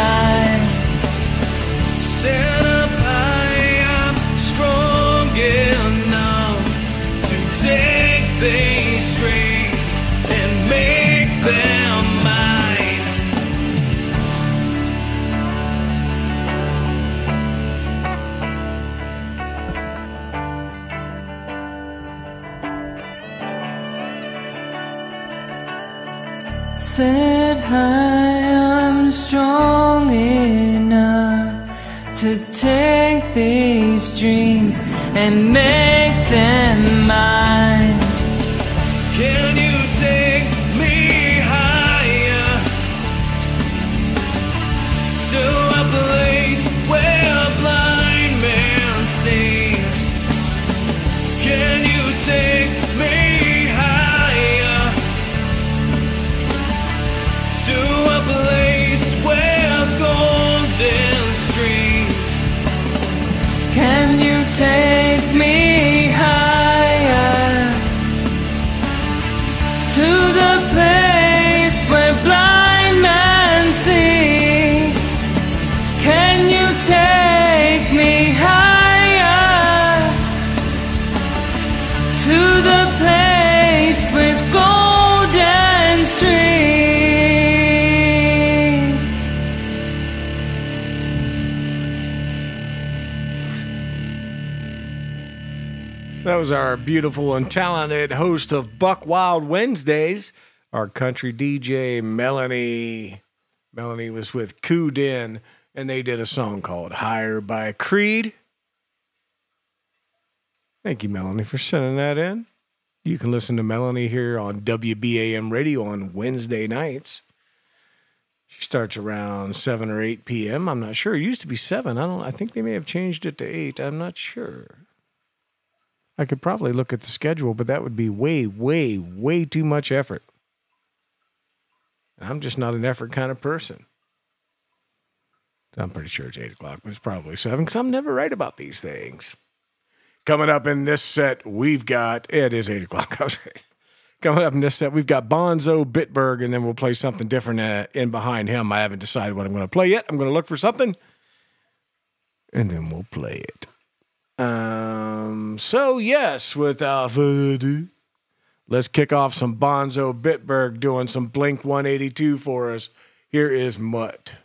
First and make was our beautiful and talented host of Buck Wild Wednesdays, our country DJ Melanie. Melanie was with Coo Den, and they did a song called Higher by Creed. Thank you, Melanie, for sending that in. You can listen to Melanie here on WBAM radio on Wednesday nights. She starts around 7 or 8 p.m. I'm not sure. It used to be 7. I don't I think they may have changed it to 8. I'm not sure. I could probably look at the schedule, but that would be way, way, way too much effort. I'm just not an effort kind of person. I'm pretty sure it's 8 o'clock, but it's probably 7 because I'm never right about these things. Coming up in this set, we've got, it is 8 o'clock. *laughs* I was right. Coming up in this set, we've got Bonzo Bitburg, and then we'll play something different uh, in behind him. I haven't decided what I'm going to play yet. I'm going to look for something, and then we'll play it. Um, so yes, without further ado, let's kick off some Bonzo Bitburg doing some Blink 182 for us. Here is Mutt.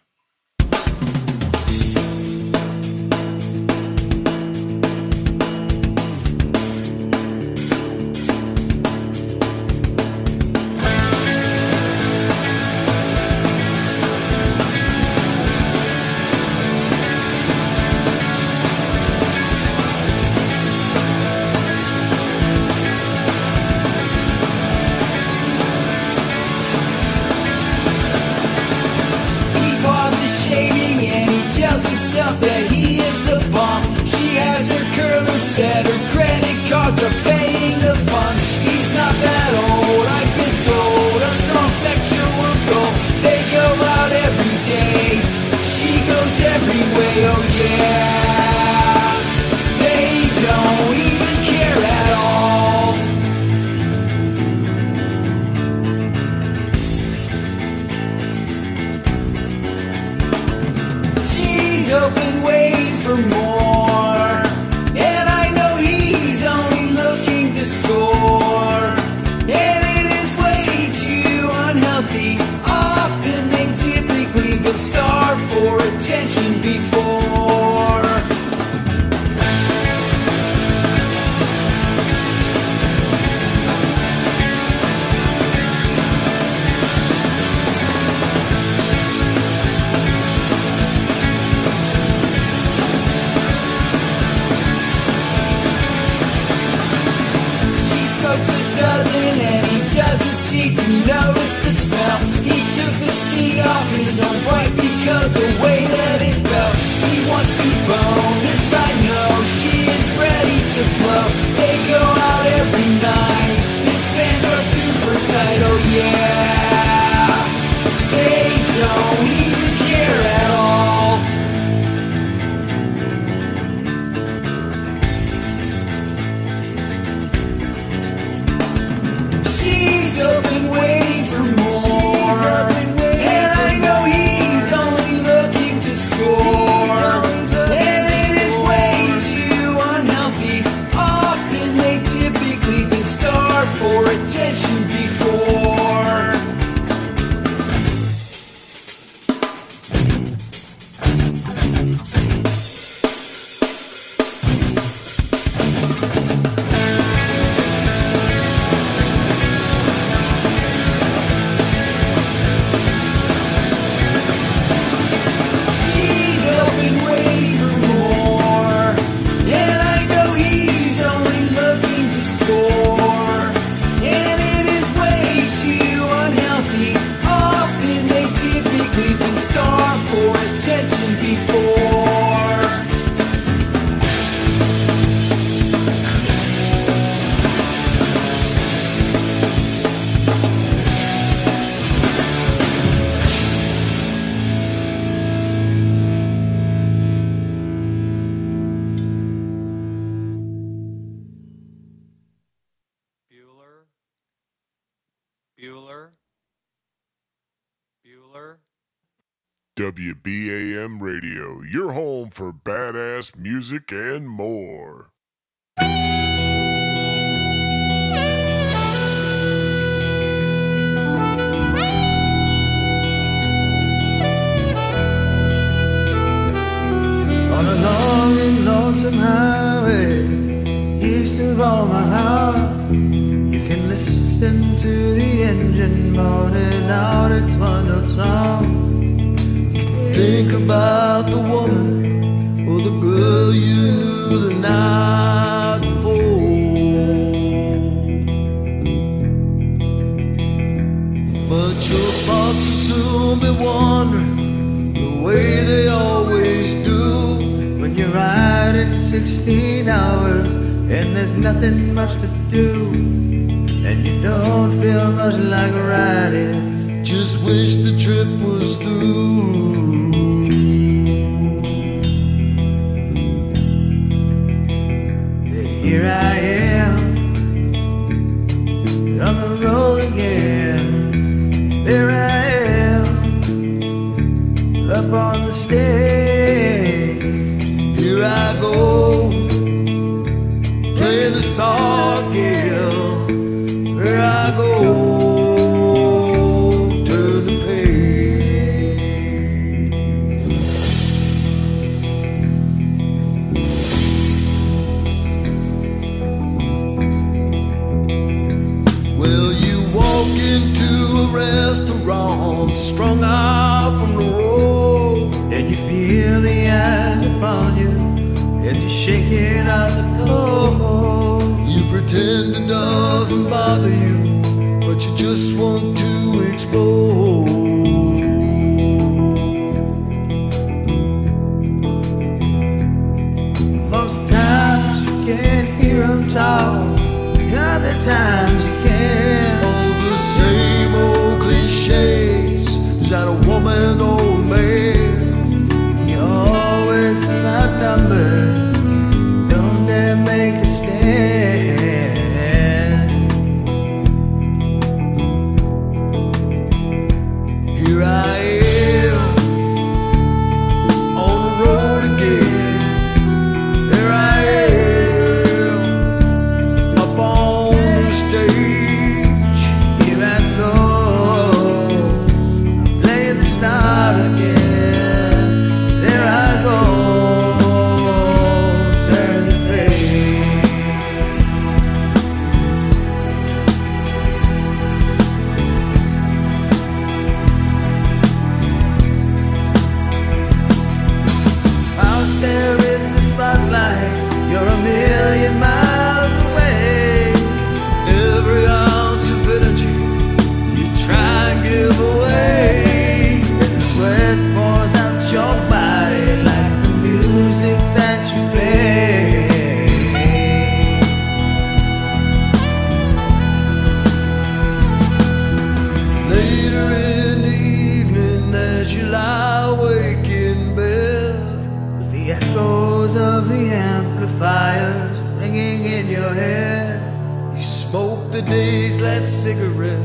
Cigarette,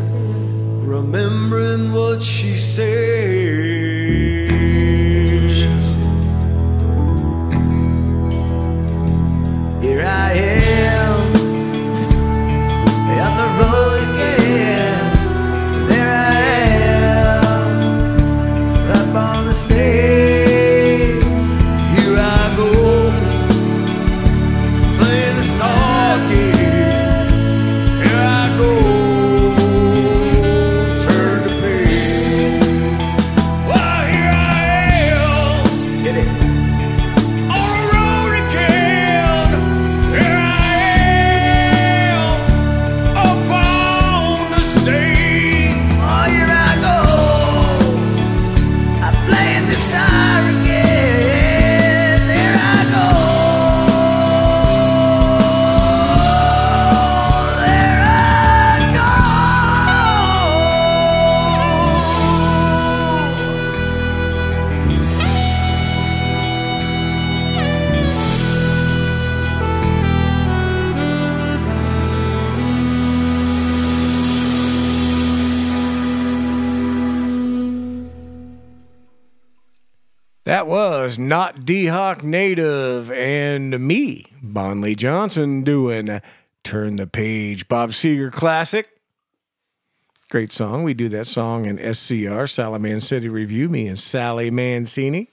remembering what she said. D Hawk Native and me, Bon Lee Johnson, doing Turn the Page, Bob Seger classic. Great song. We do that song in SCR, Salaman City Review, me and Sally Mancini.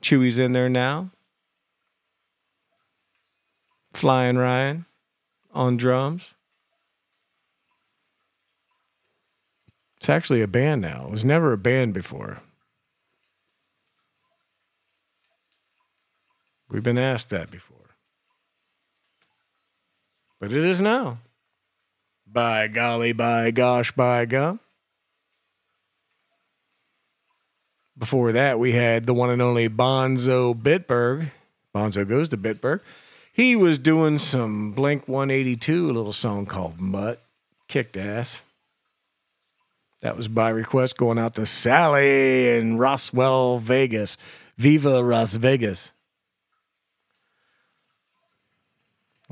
Chewy's in there now. Flying Ryan on drums. It's actually a band now. It was never a band before. We've been asked that before. But it is now. By golly, by gosh, by gum. Before that, we had the one and only Bonzo Bitburg. Bonzo goes to Bitburg. He was doing some Blink 182, a little song called Mutt. Kicked ass. That was by request going out to Sally in Roswell, Vegas. Viva Las Vegas.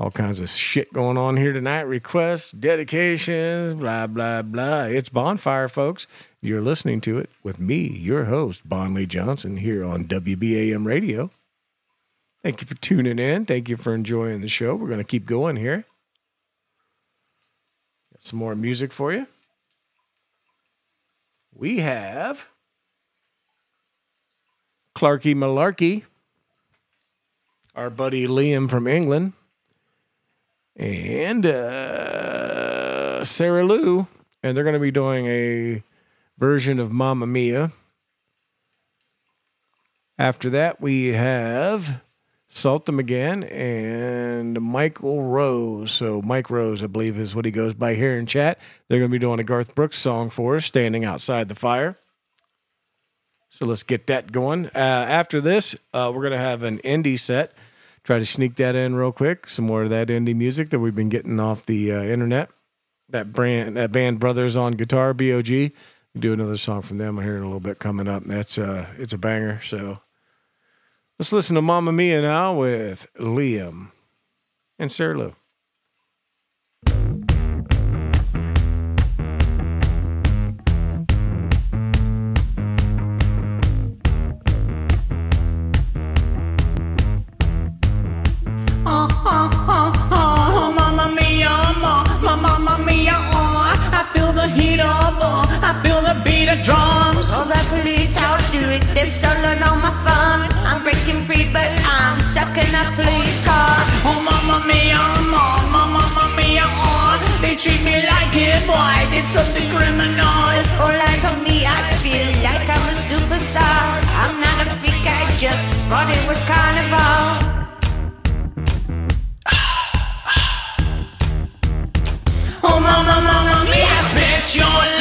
All kinds of shit going on here tonight. Requests, dedications, blah, blah, blah. It's Bonfire, folks. You're listening to it with me, your host, Bon Lee Johnson, here on WBAM Radio. Thank you for tuning in. Thank you for enjoying the show. We're going to keep going here. Got some more music for you. We have Clarky Malarkey, our buddy Liam from England, and uh, Sarah Lou, and they're going to be doing a version of Mamma Mia. After that, we have Salt Again and Michael Rose. So, Mike Rose, I believe, is what he goes by here in chat. They're going to be doing a Garth Brooks song for us, Standing Outside the Fire. So, let's get that going. Uh, after this, uh, we're going to have an indie set. Try to sneak that in real quick. Some more of that indie music that we've been getting off the uh, internet. That brand, that band Brothers on Guitar, BOG. Do another song from them here in a little bit coming up. That's uh, it's a banger. So let's listen to Mamma Mia now with Liam and Sarah Lou. but I'm stuck in a police car. Oh, mamma mia, mom, oh, mamma mia, on. Oh. They treat me like if I did something criminal. Oh, like on me, I feel like I'm a superstar. I'm not a freak, I just thought it was carnival. Oh, mama, mama, mia, spit your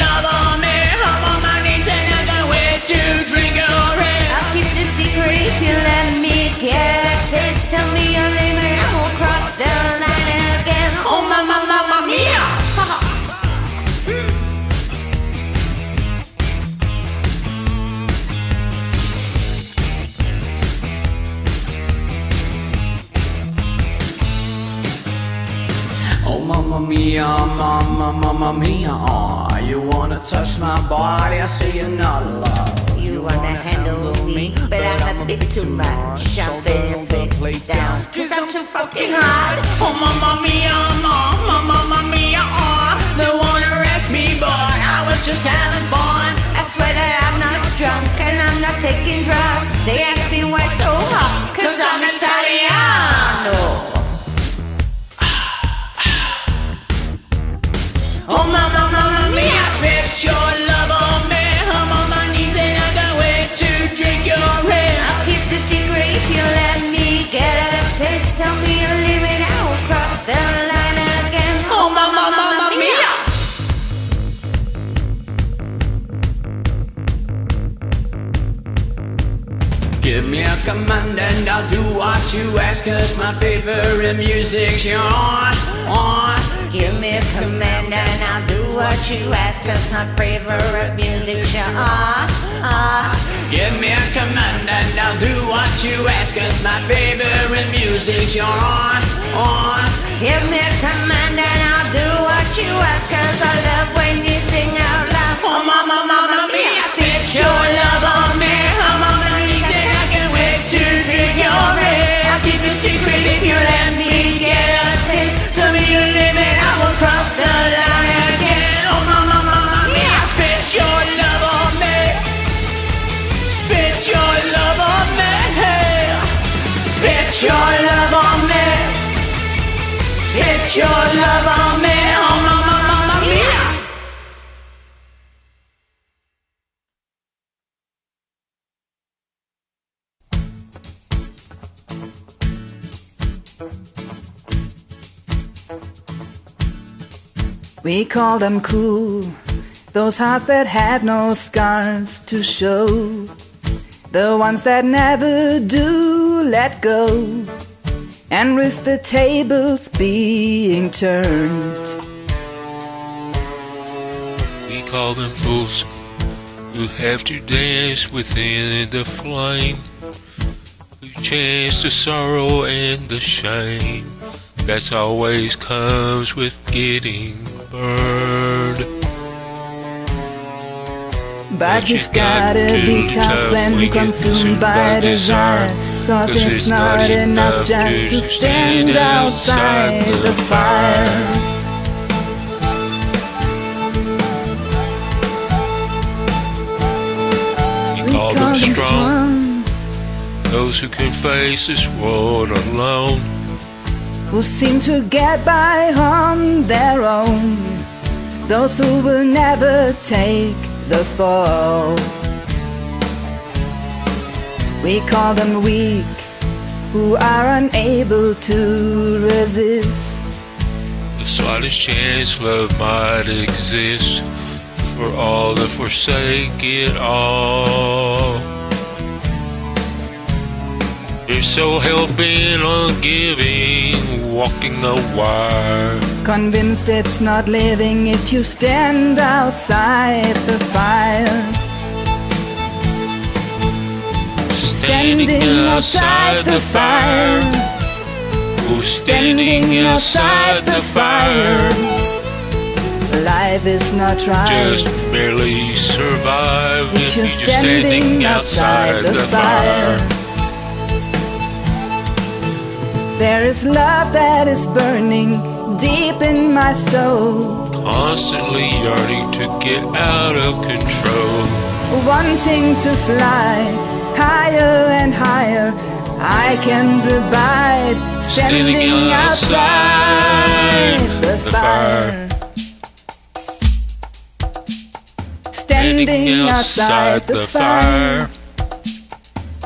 mamma, mamma mia. Oh, you wanna touch my body? I say you're not allowed. You wanna handle me, but I'm a bit too much. Jump in a bit down, cause I'm too fucking hot. Oh, mamma mia, mamma, mamma mia. Uh. Oh, they wanna arrest me, but I was just having fun. I swear that I'm not drunk and I'm not taking drugs. They ask me why so hot, cause I'm Italiano. Oh, mamma, mamma mia, your love on me. I'm on my knees and I can't wait to drink your hair. I'll you let me get. Tell me I will cross line again. Oh, mamma, mamma mia. Give me a command and I'll do what you ask Cause my favorite music's your on, on Give me a command and I'll do what you ask Cause my favorite music's your ah, ah Give me a command and I'll do what you ask Cause my favorite music's your on, on Give me a command and I'll do what you ask Cause I love when you sing out loud. Oh mama, mama your love on me. Spit your love on me. Oh mama, mama mia We call them cool, those hearts that have no scars to show. The ones that never do let go and risk the tables being turned. We call them fools who have to dance within the flame, who chance the sorrow and the shame that's always comes with getting burned. But you've gotta be tough when consumed by desire. Cause it's not enough just to stand outside the fire. We call them strong, those who can face this world alone. Who seem to get by on their own. Those who will never take the fall. We call them weak, who are unable to resist. The slightest chance love might exist for all that forsake it all. They're so helping, giving, walking the wire. Convinced it's not living if you stand outside the fire. Standing outside the fire. Oh, standing outside the fire. Life is not right. Just barely survive If you're you're standing outside the fire. There is love that is burning deep in my soul, Constantly yearning to get out of control. wanting to fly higher and higher. I can't abide standing, Standing outside outside the the fire. Standing outside the fire.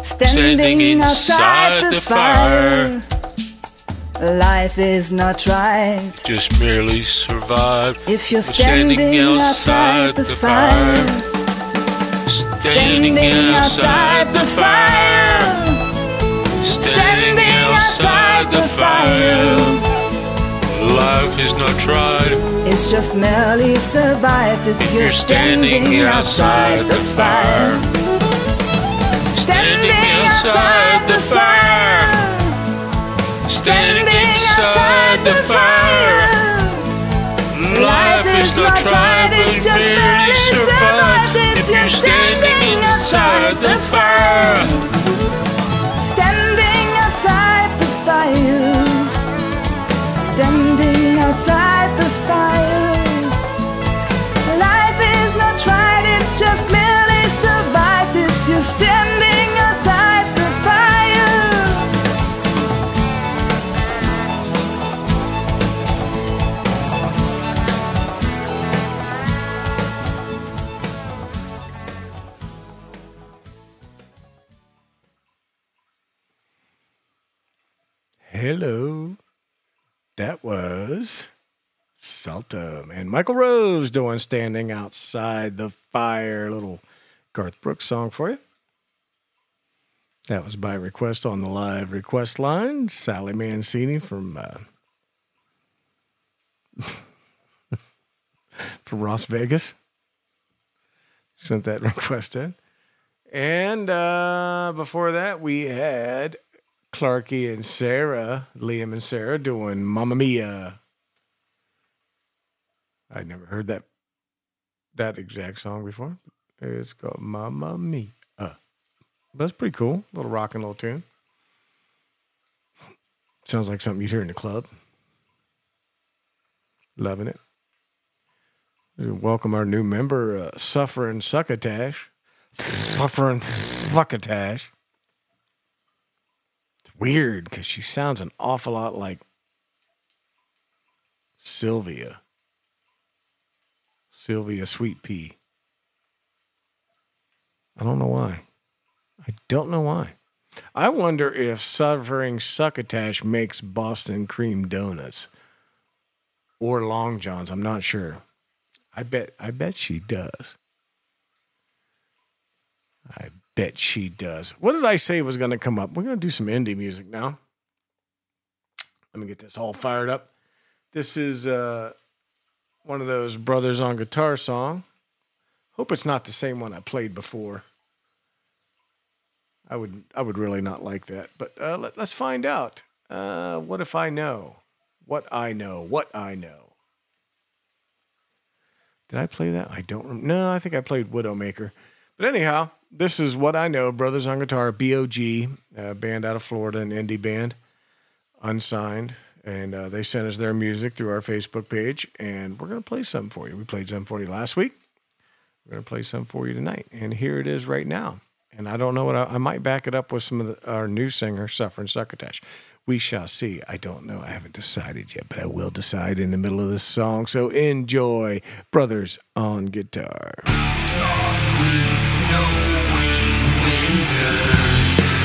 Standing outside the fire. Life is not right Just merely survive. if you're Standing standing outside the fire. Standing outside the fire. Standing outside the fire. Life is not tried. It's just merely survived if, If you're you're standing outside the fire. Standing outside the fire. Standing outside the fire. Life is not try, but merely survive if you're standing inside the fire. Standing outside the fire. Standing outside the fire. Life is not tried, it's just merely survived if you're standing Hello. That was Saltum and Michael Rose doing Standing Outside the Fire. Little Garth Brooks song for you. That was by request on the live request line. Sally Mancini from uh, *laughs* from Las Vegas sent that *laughs* request in. And uh, before that, we had Clarky and Sarah, Liam and Sarah, doing Mamma Mia. I'd never heard that that exact song before. It's called Mamma Mia. That's pretty cool. Little rock and roll tune. Sounds like something you'd hear in the club. Loving it. Welcome our new member, uh, Suffering Succotash. Suffering Succotash. Weird because she sounds an awful lot like Sylvia. Sylvia Sweet Pea. I don't know why. I don't know why. I wonder if Suffering Succotash makes Boston cream donuts or Long Johns. I'm not sure. I bet I bet she does. I bet she does. What did I say was going to come up? We're going to do some indie music now. Let me get this all fired up. This is uh, one of those brothers on guitar song. Hope it's not the same one I played before. I would I would really not like that, but uh, let, let's find out. Uh, what if I know? What I know? What I know? Did I play that? I don't. Rem- no, I think I played Widowmaker. But anyhow, this is what I know. Brothers on Guitar, BOG, uh, band out of Florida, an indie band, unsigned, and uh, they sent us their music through our Facebook page, and we're gonna play some for you. We played some for you last week. We're gonna play some for you tonight, and here it is right now. And I don't know what I, I might back it up with some of the, our new singer, Suffering Succotash. We shall see. I don't know. I haven't decided yet, but I will decide in the middle of this song. So enjoy, Brothers on Guitar. Softly snowing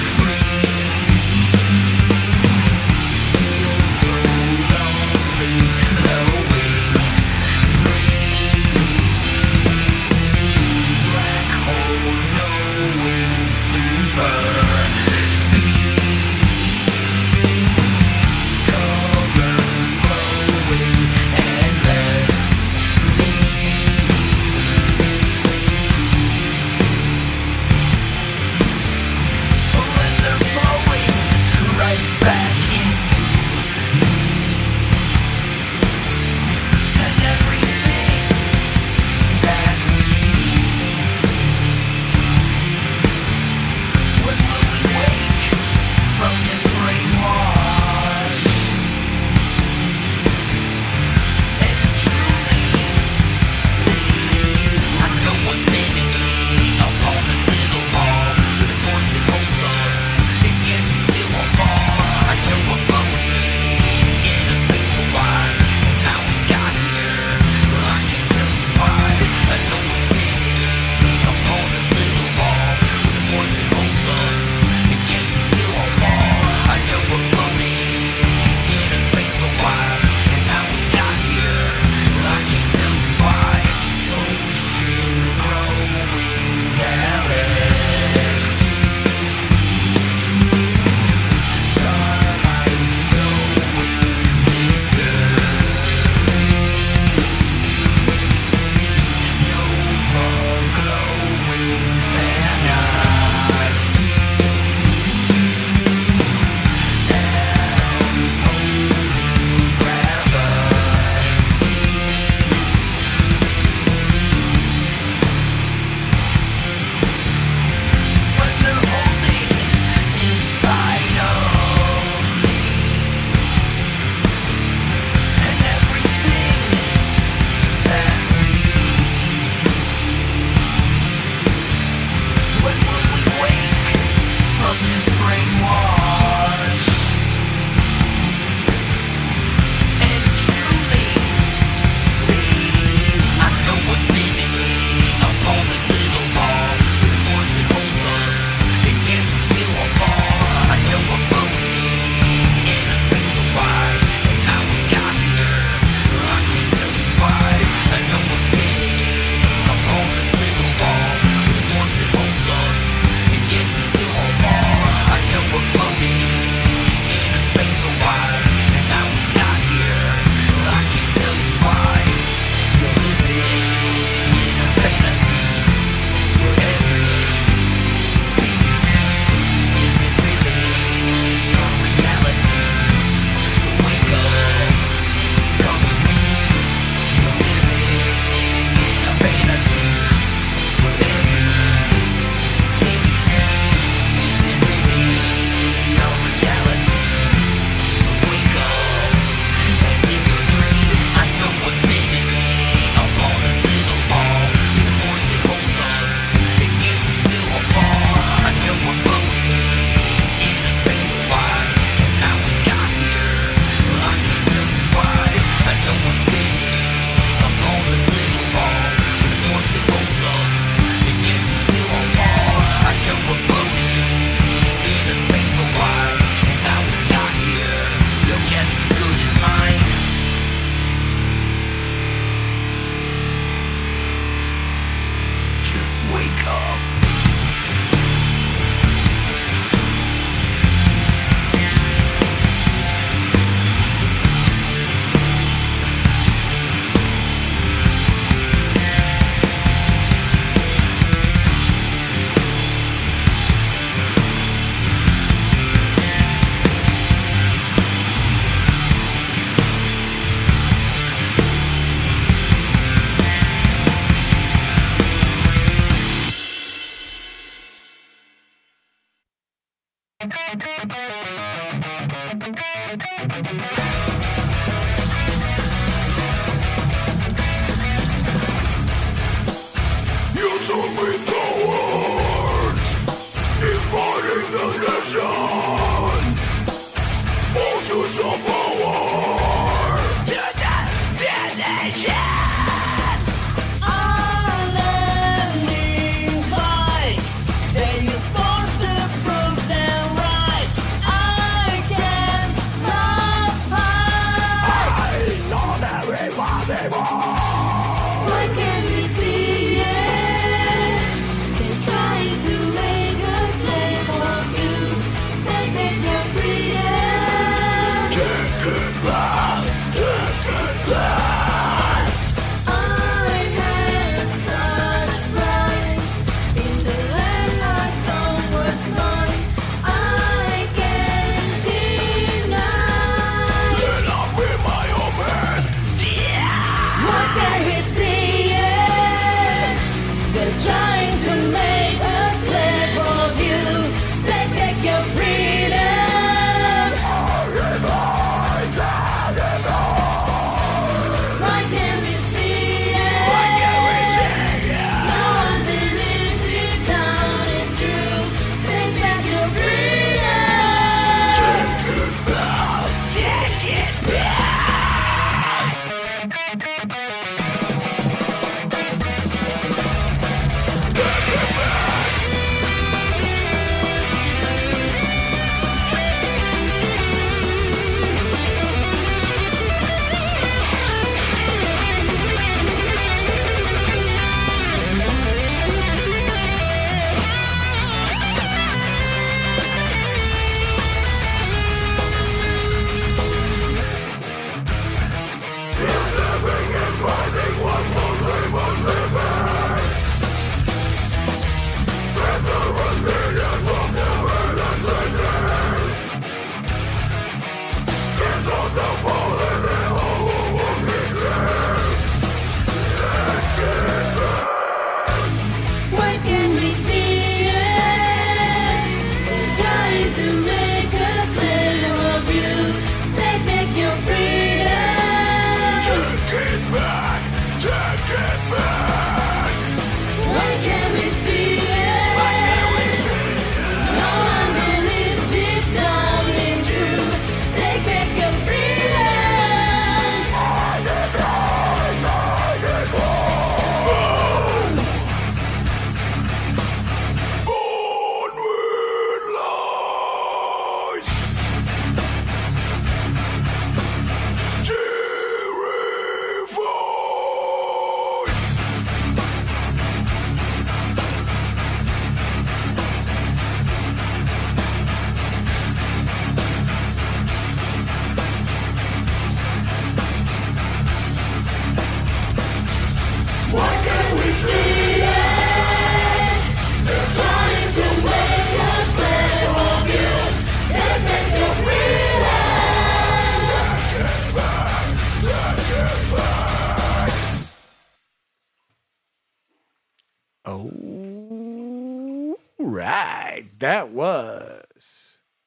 That was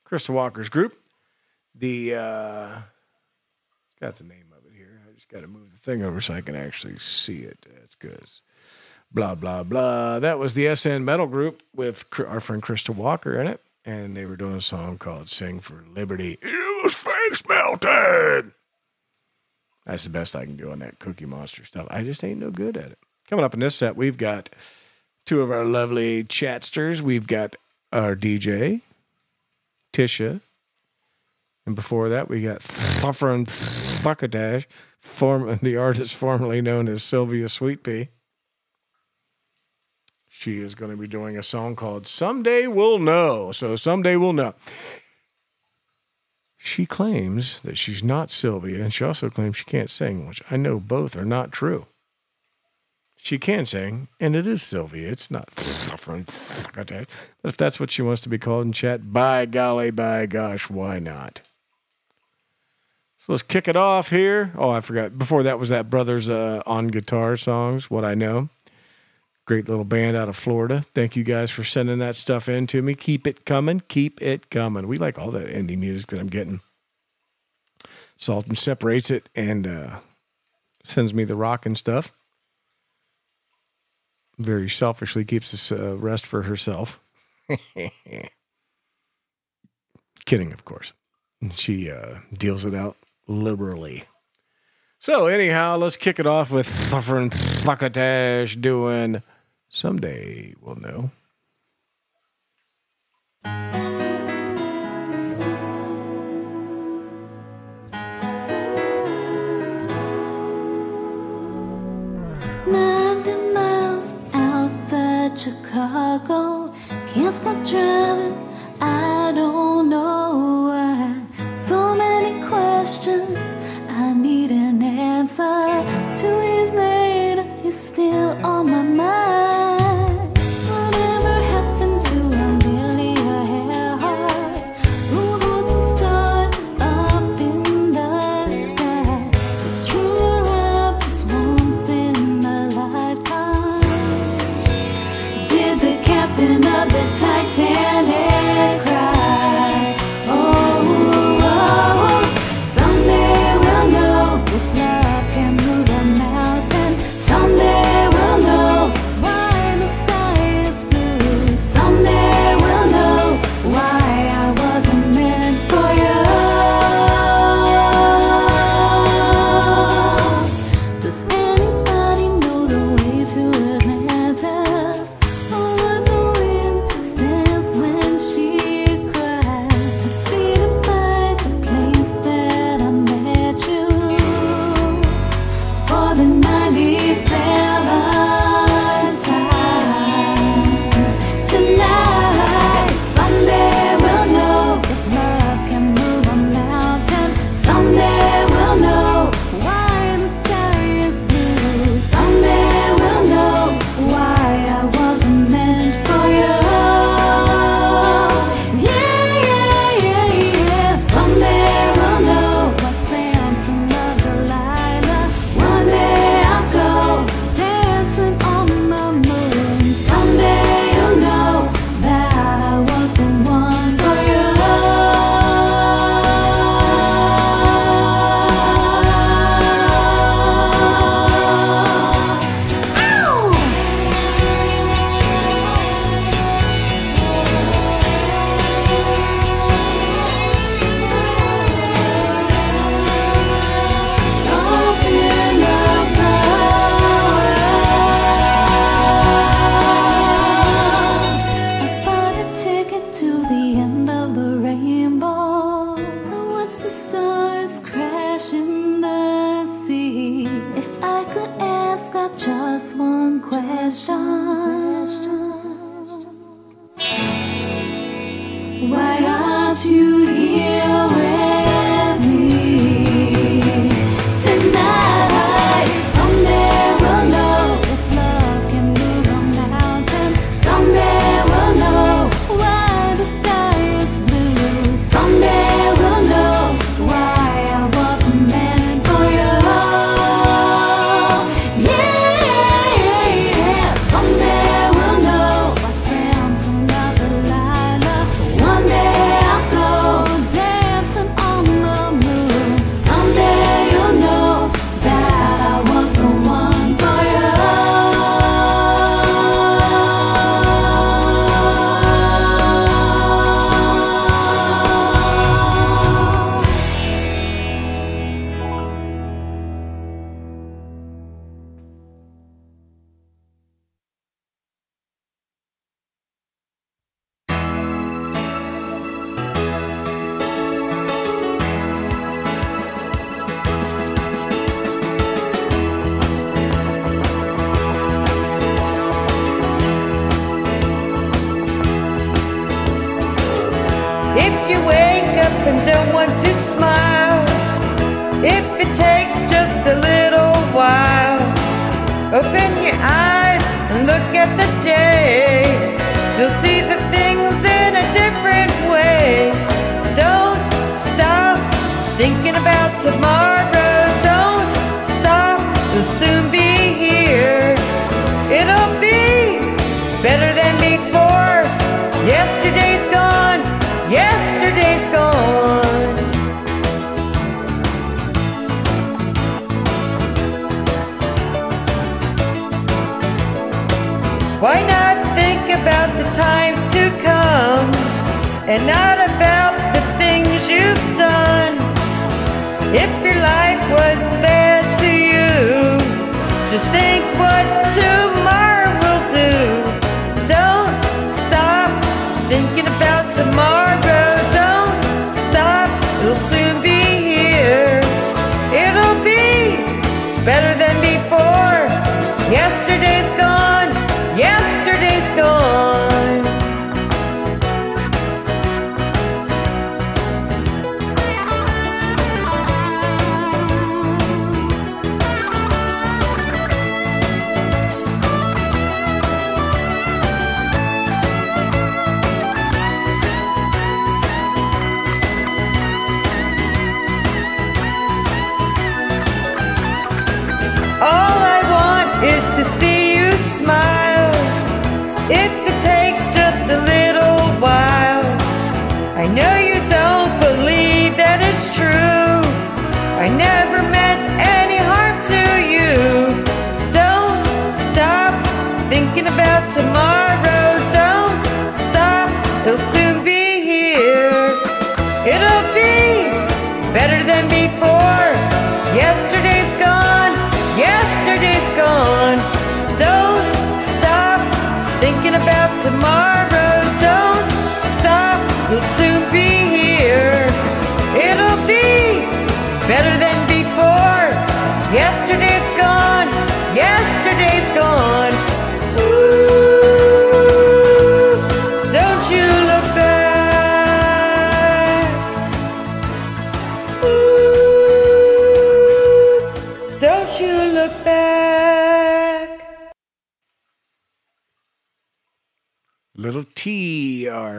Crystal Walker's group. The uh got the name of it here. I just got to move the thing over so I can actually see it. That's good. Blah blah blah. That was the SN Metal Group with our friend Crystal Walker in it, and they were doing a song called "Sing for Liberty." It was face melting. That's the best I can do on that Cookie Monster stuff. I just ain't no good at it. Coming up in this set, we've got two of our lovely chatsters. We've got our DJ, Tisha. And before that, we got Thuffer Thuckadash, form, *laughs* the artist formerly known as Sylvia Sweetpea. She is going to be doing a song called Someday We'll Know. So, Someday We'll Know. She claims that she's not Sylvia, and she also claims she can't sing, which I know both are not true. She can sing, and it is Sylvia. It's not But if that's what she wants to be called in chat, by golly, by gosh, why not? So let's kick it off here. Oh, I forgot. Before that was that Brothers uh, on Guitar songs, What I Know. Great little band out of Florida. Thank you guys for sending that stuff in to me. Keep it coming. Keep it coming. We like all that indie music that I'm getting. Salton separates it and uh, sends me the rock and stuff very selfishly keeps this uh, rest for herself. *laughs* Kidding, of course. She uh, deals it out liberally. So, anyhow, let's kick it off with Thuffer and Thuckatash doing Someday We'll Know. at Chicago. Can't stop driving, I don't know why. So many questions, I need an answer to If it takes just a little while, open your eyes and look at the day. You'll see the things in a different way. Don't stop thinking about tomorrow. And not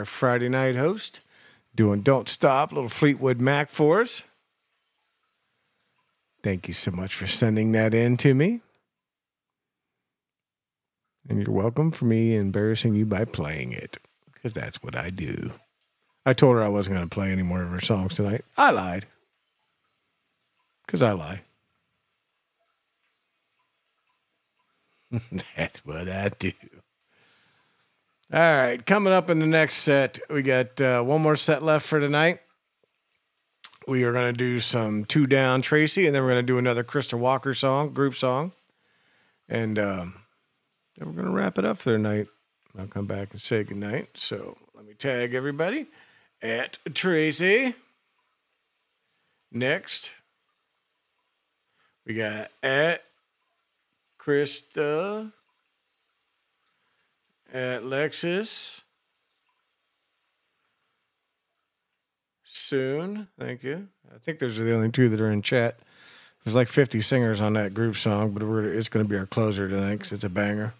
Friday night host, doing Don't Stop, little Fleetwood Mac for us. Thank you so much for sending that in to me. And you're welcome for me embarrassing you by playing it, because that's what I do. I told her I wasn't going to play any more of her songs tonight. I lied. Because I lie. *laughs* that's what I do. All right, coming up in the next set, we got uh, one more set left for tonight. We are going to do some Two Down Tracy, and then we're going to do another Krista Walker song, group song. And um, then we're going to wrap it up for the night. I'll come back and say goodnight. So let me tag everybody at Tracy. Next, we got at Krista at Lexus. Soon. Thank you. I think those are the only two that are in chat. There's like 50 singers on that group song, but it's going to be our closer tonight because it's a banger.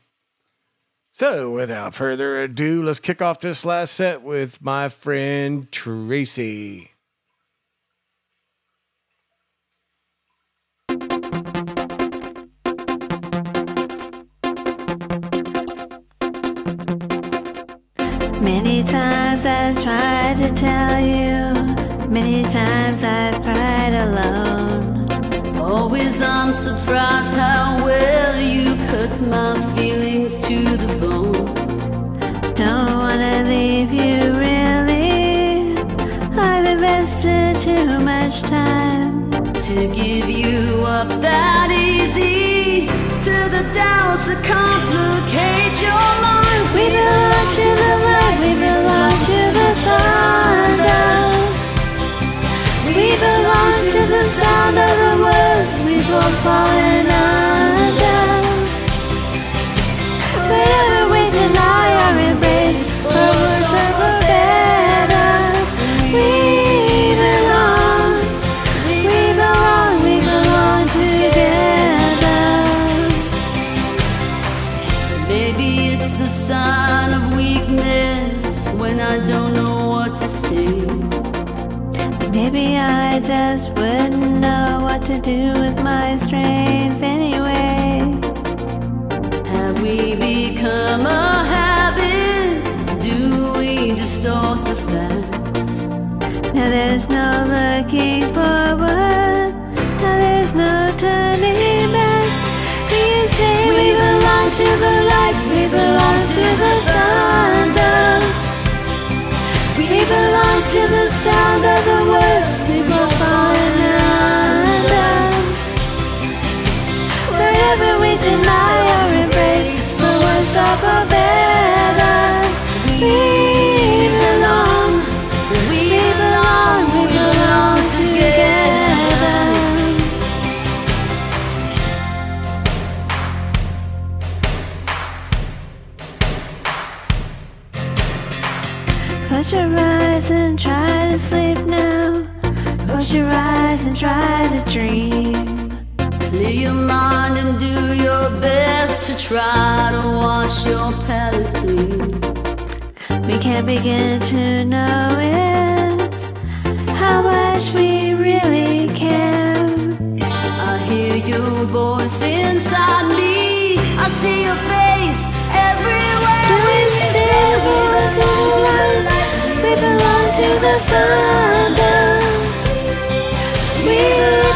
So, without further ado, let's kick off this last set with my friend Tracy. Many times I've tried to tell you, many times I've cried alone. Always I'm surprised how well you cut my feelings to the bone. Don't wanna leave you really. I've invested too much time to give you up that easy to the doubts that complicate your mind. We belong to the light, we belong try to dream. Clear your mind and do your best to try to wash your palate clean. We can't begin to know it, how much we really care. I hear your voice inside me, I see your face everywhere. Do we say we belong, we belong to the thunder? you.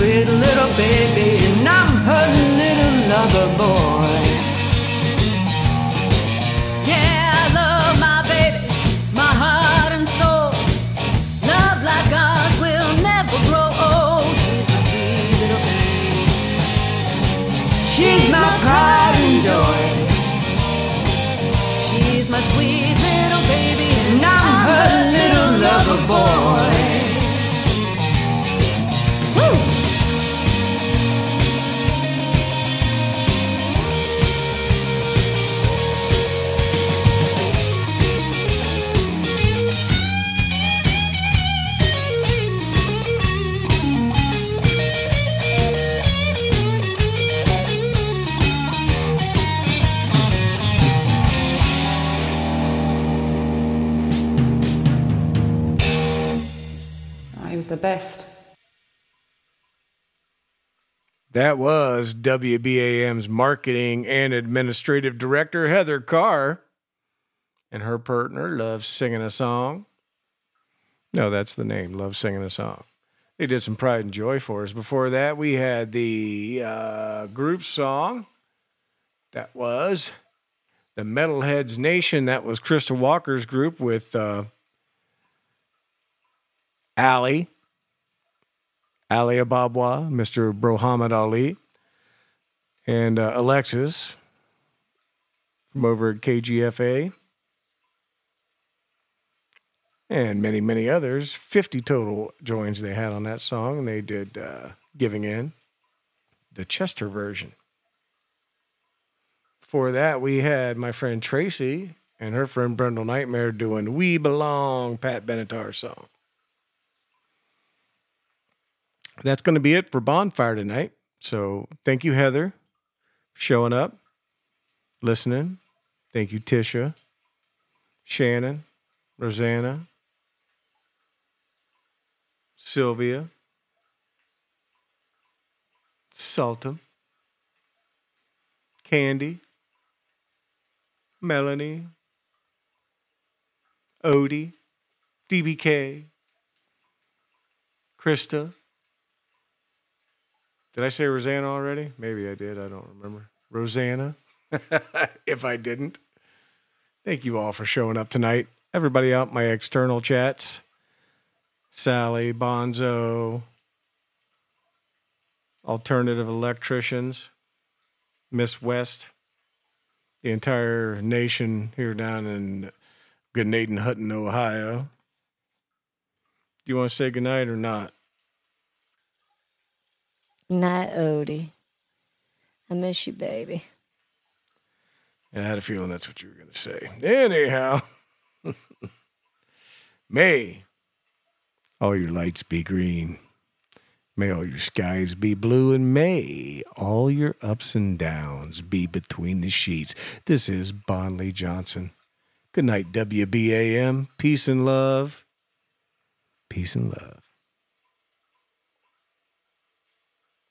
Sweet little baby, and I'm her little lover boy. Best. That was WBAM's marketing and administrative director, Heather Carr, and her partner, Love Singing a Song. No, that's the name, Love Singing a Song. They did some Pride and Joy for us. Before that, we had the uh, group song. That was the Metalheads Nation. That was Crystal Walker's group with uh, Ali, Ali Ababwa, Mr. Brohamad Ali, and uh, Alexis from over at KGFA, and many, many others. 50 total joins they had on that song, and they did uh, Giving In, the Chester version. Before that, we had my friend Tracy and her friend Brendel Nightmare doing We Belong, Pat Benatar song. That's going to be it for Bonfire tonight. So thank you, Heather, showing up, listening. Thank you, Tisha, Shannon, Rosanna, Sylvia, Sultan, Candy, Melanie, Odie, DBK, Krista. Did I say Rosanna already? Maybe I did. I don't remember. Rosanna, *laughs* if I didn't. Thank you all for showing up tonight. Everybody out my external chats Sally, Bonzo, alternative electricians, Miss West, the entire nation here down in Gnadenhutten, Ohio. Do you want to say goodnight or not? Night, Odie. I miss you, baby. I had a feeling that's what you were going to say. Anyhow, *laughs* may all your lights be green. May all your skies be blue, and may all your ups and downs be between the sheets. This is Bon Lee Johnson. Good night, WBAM. Peace and love. Peace and love.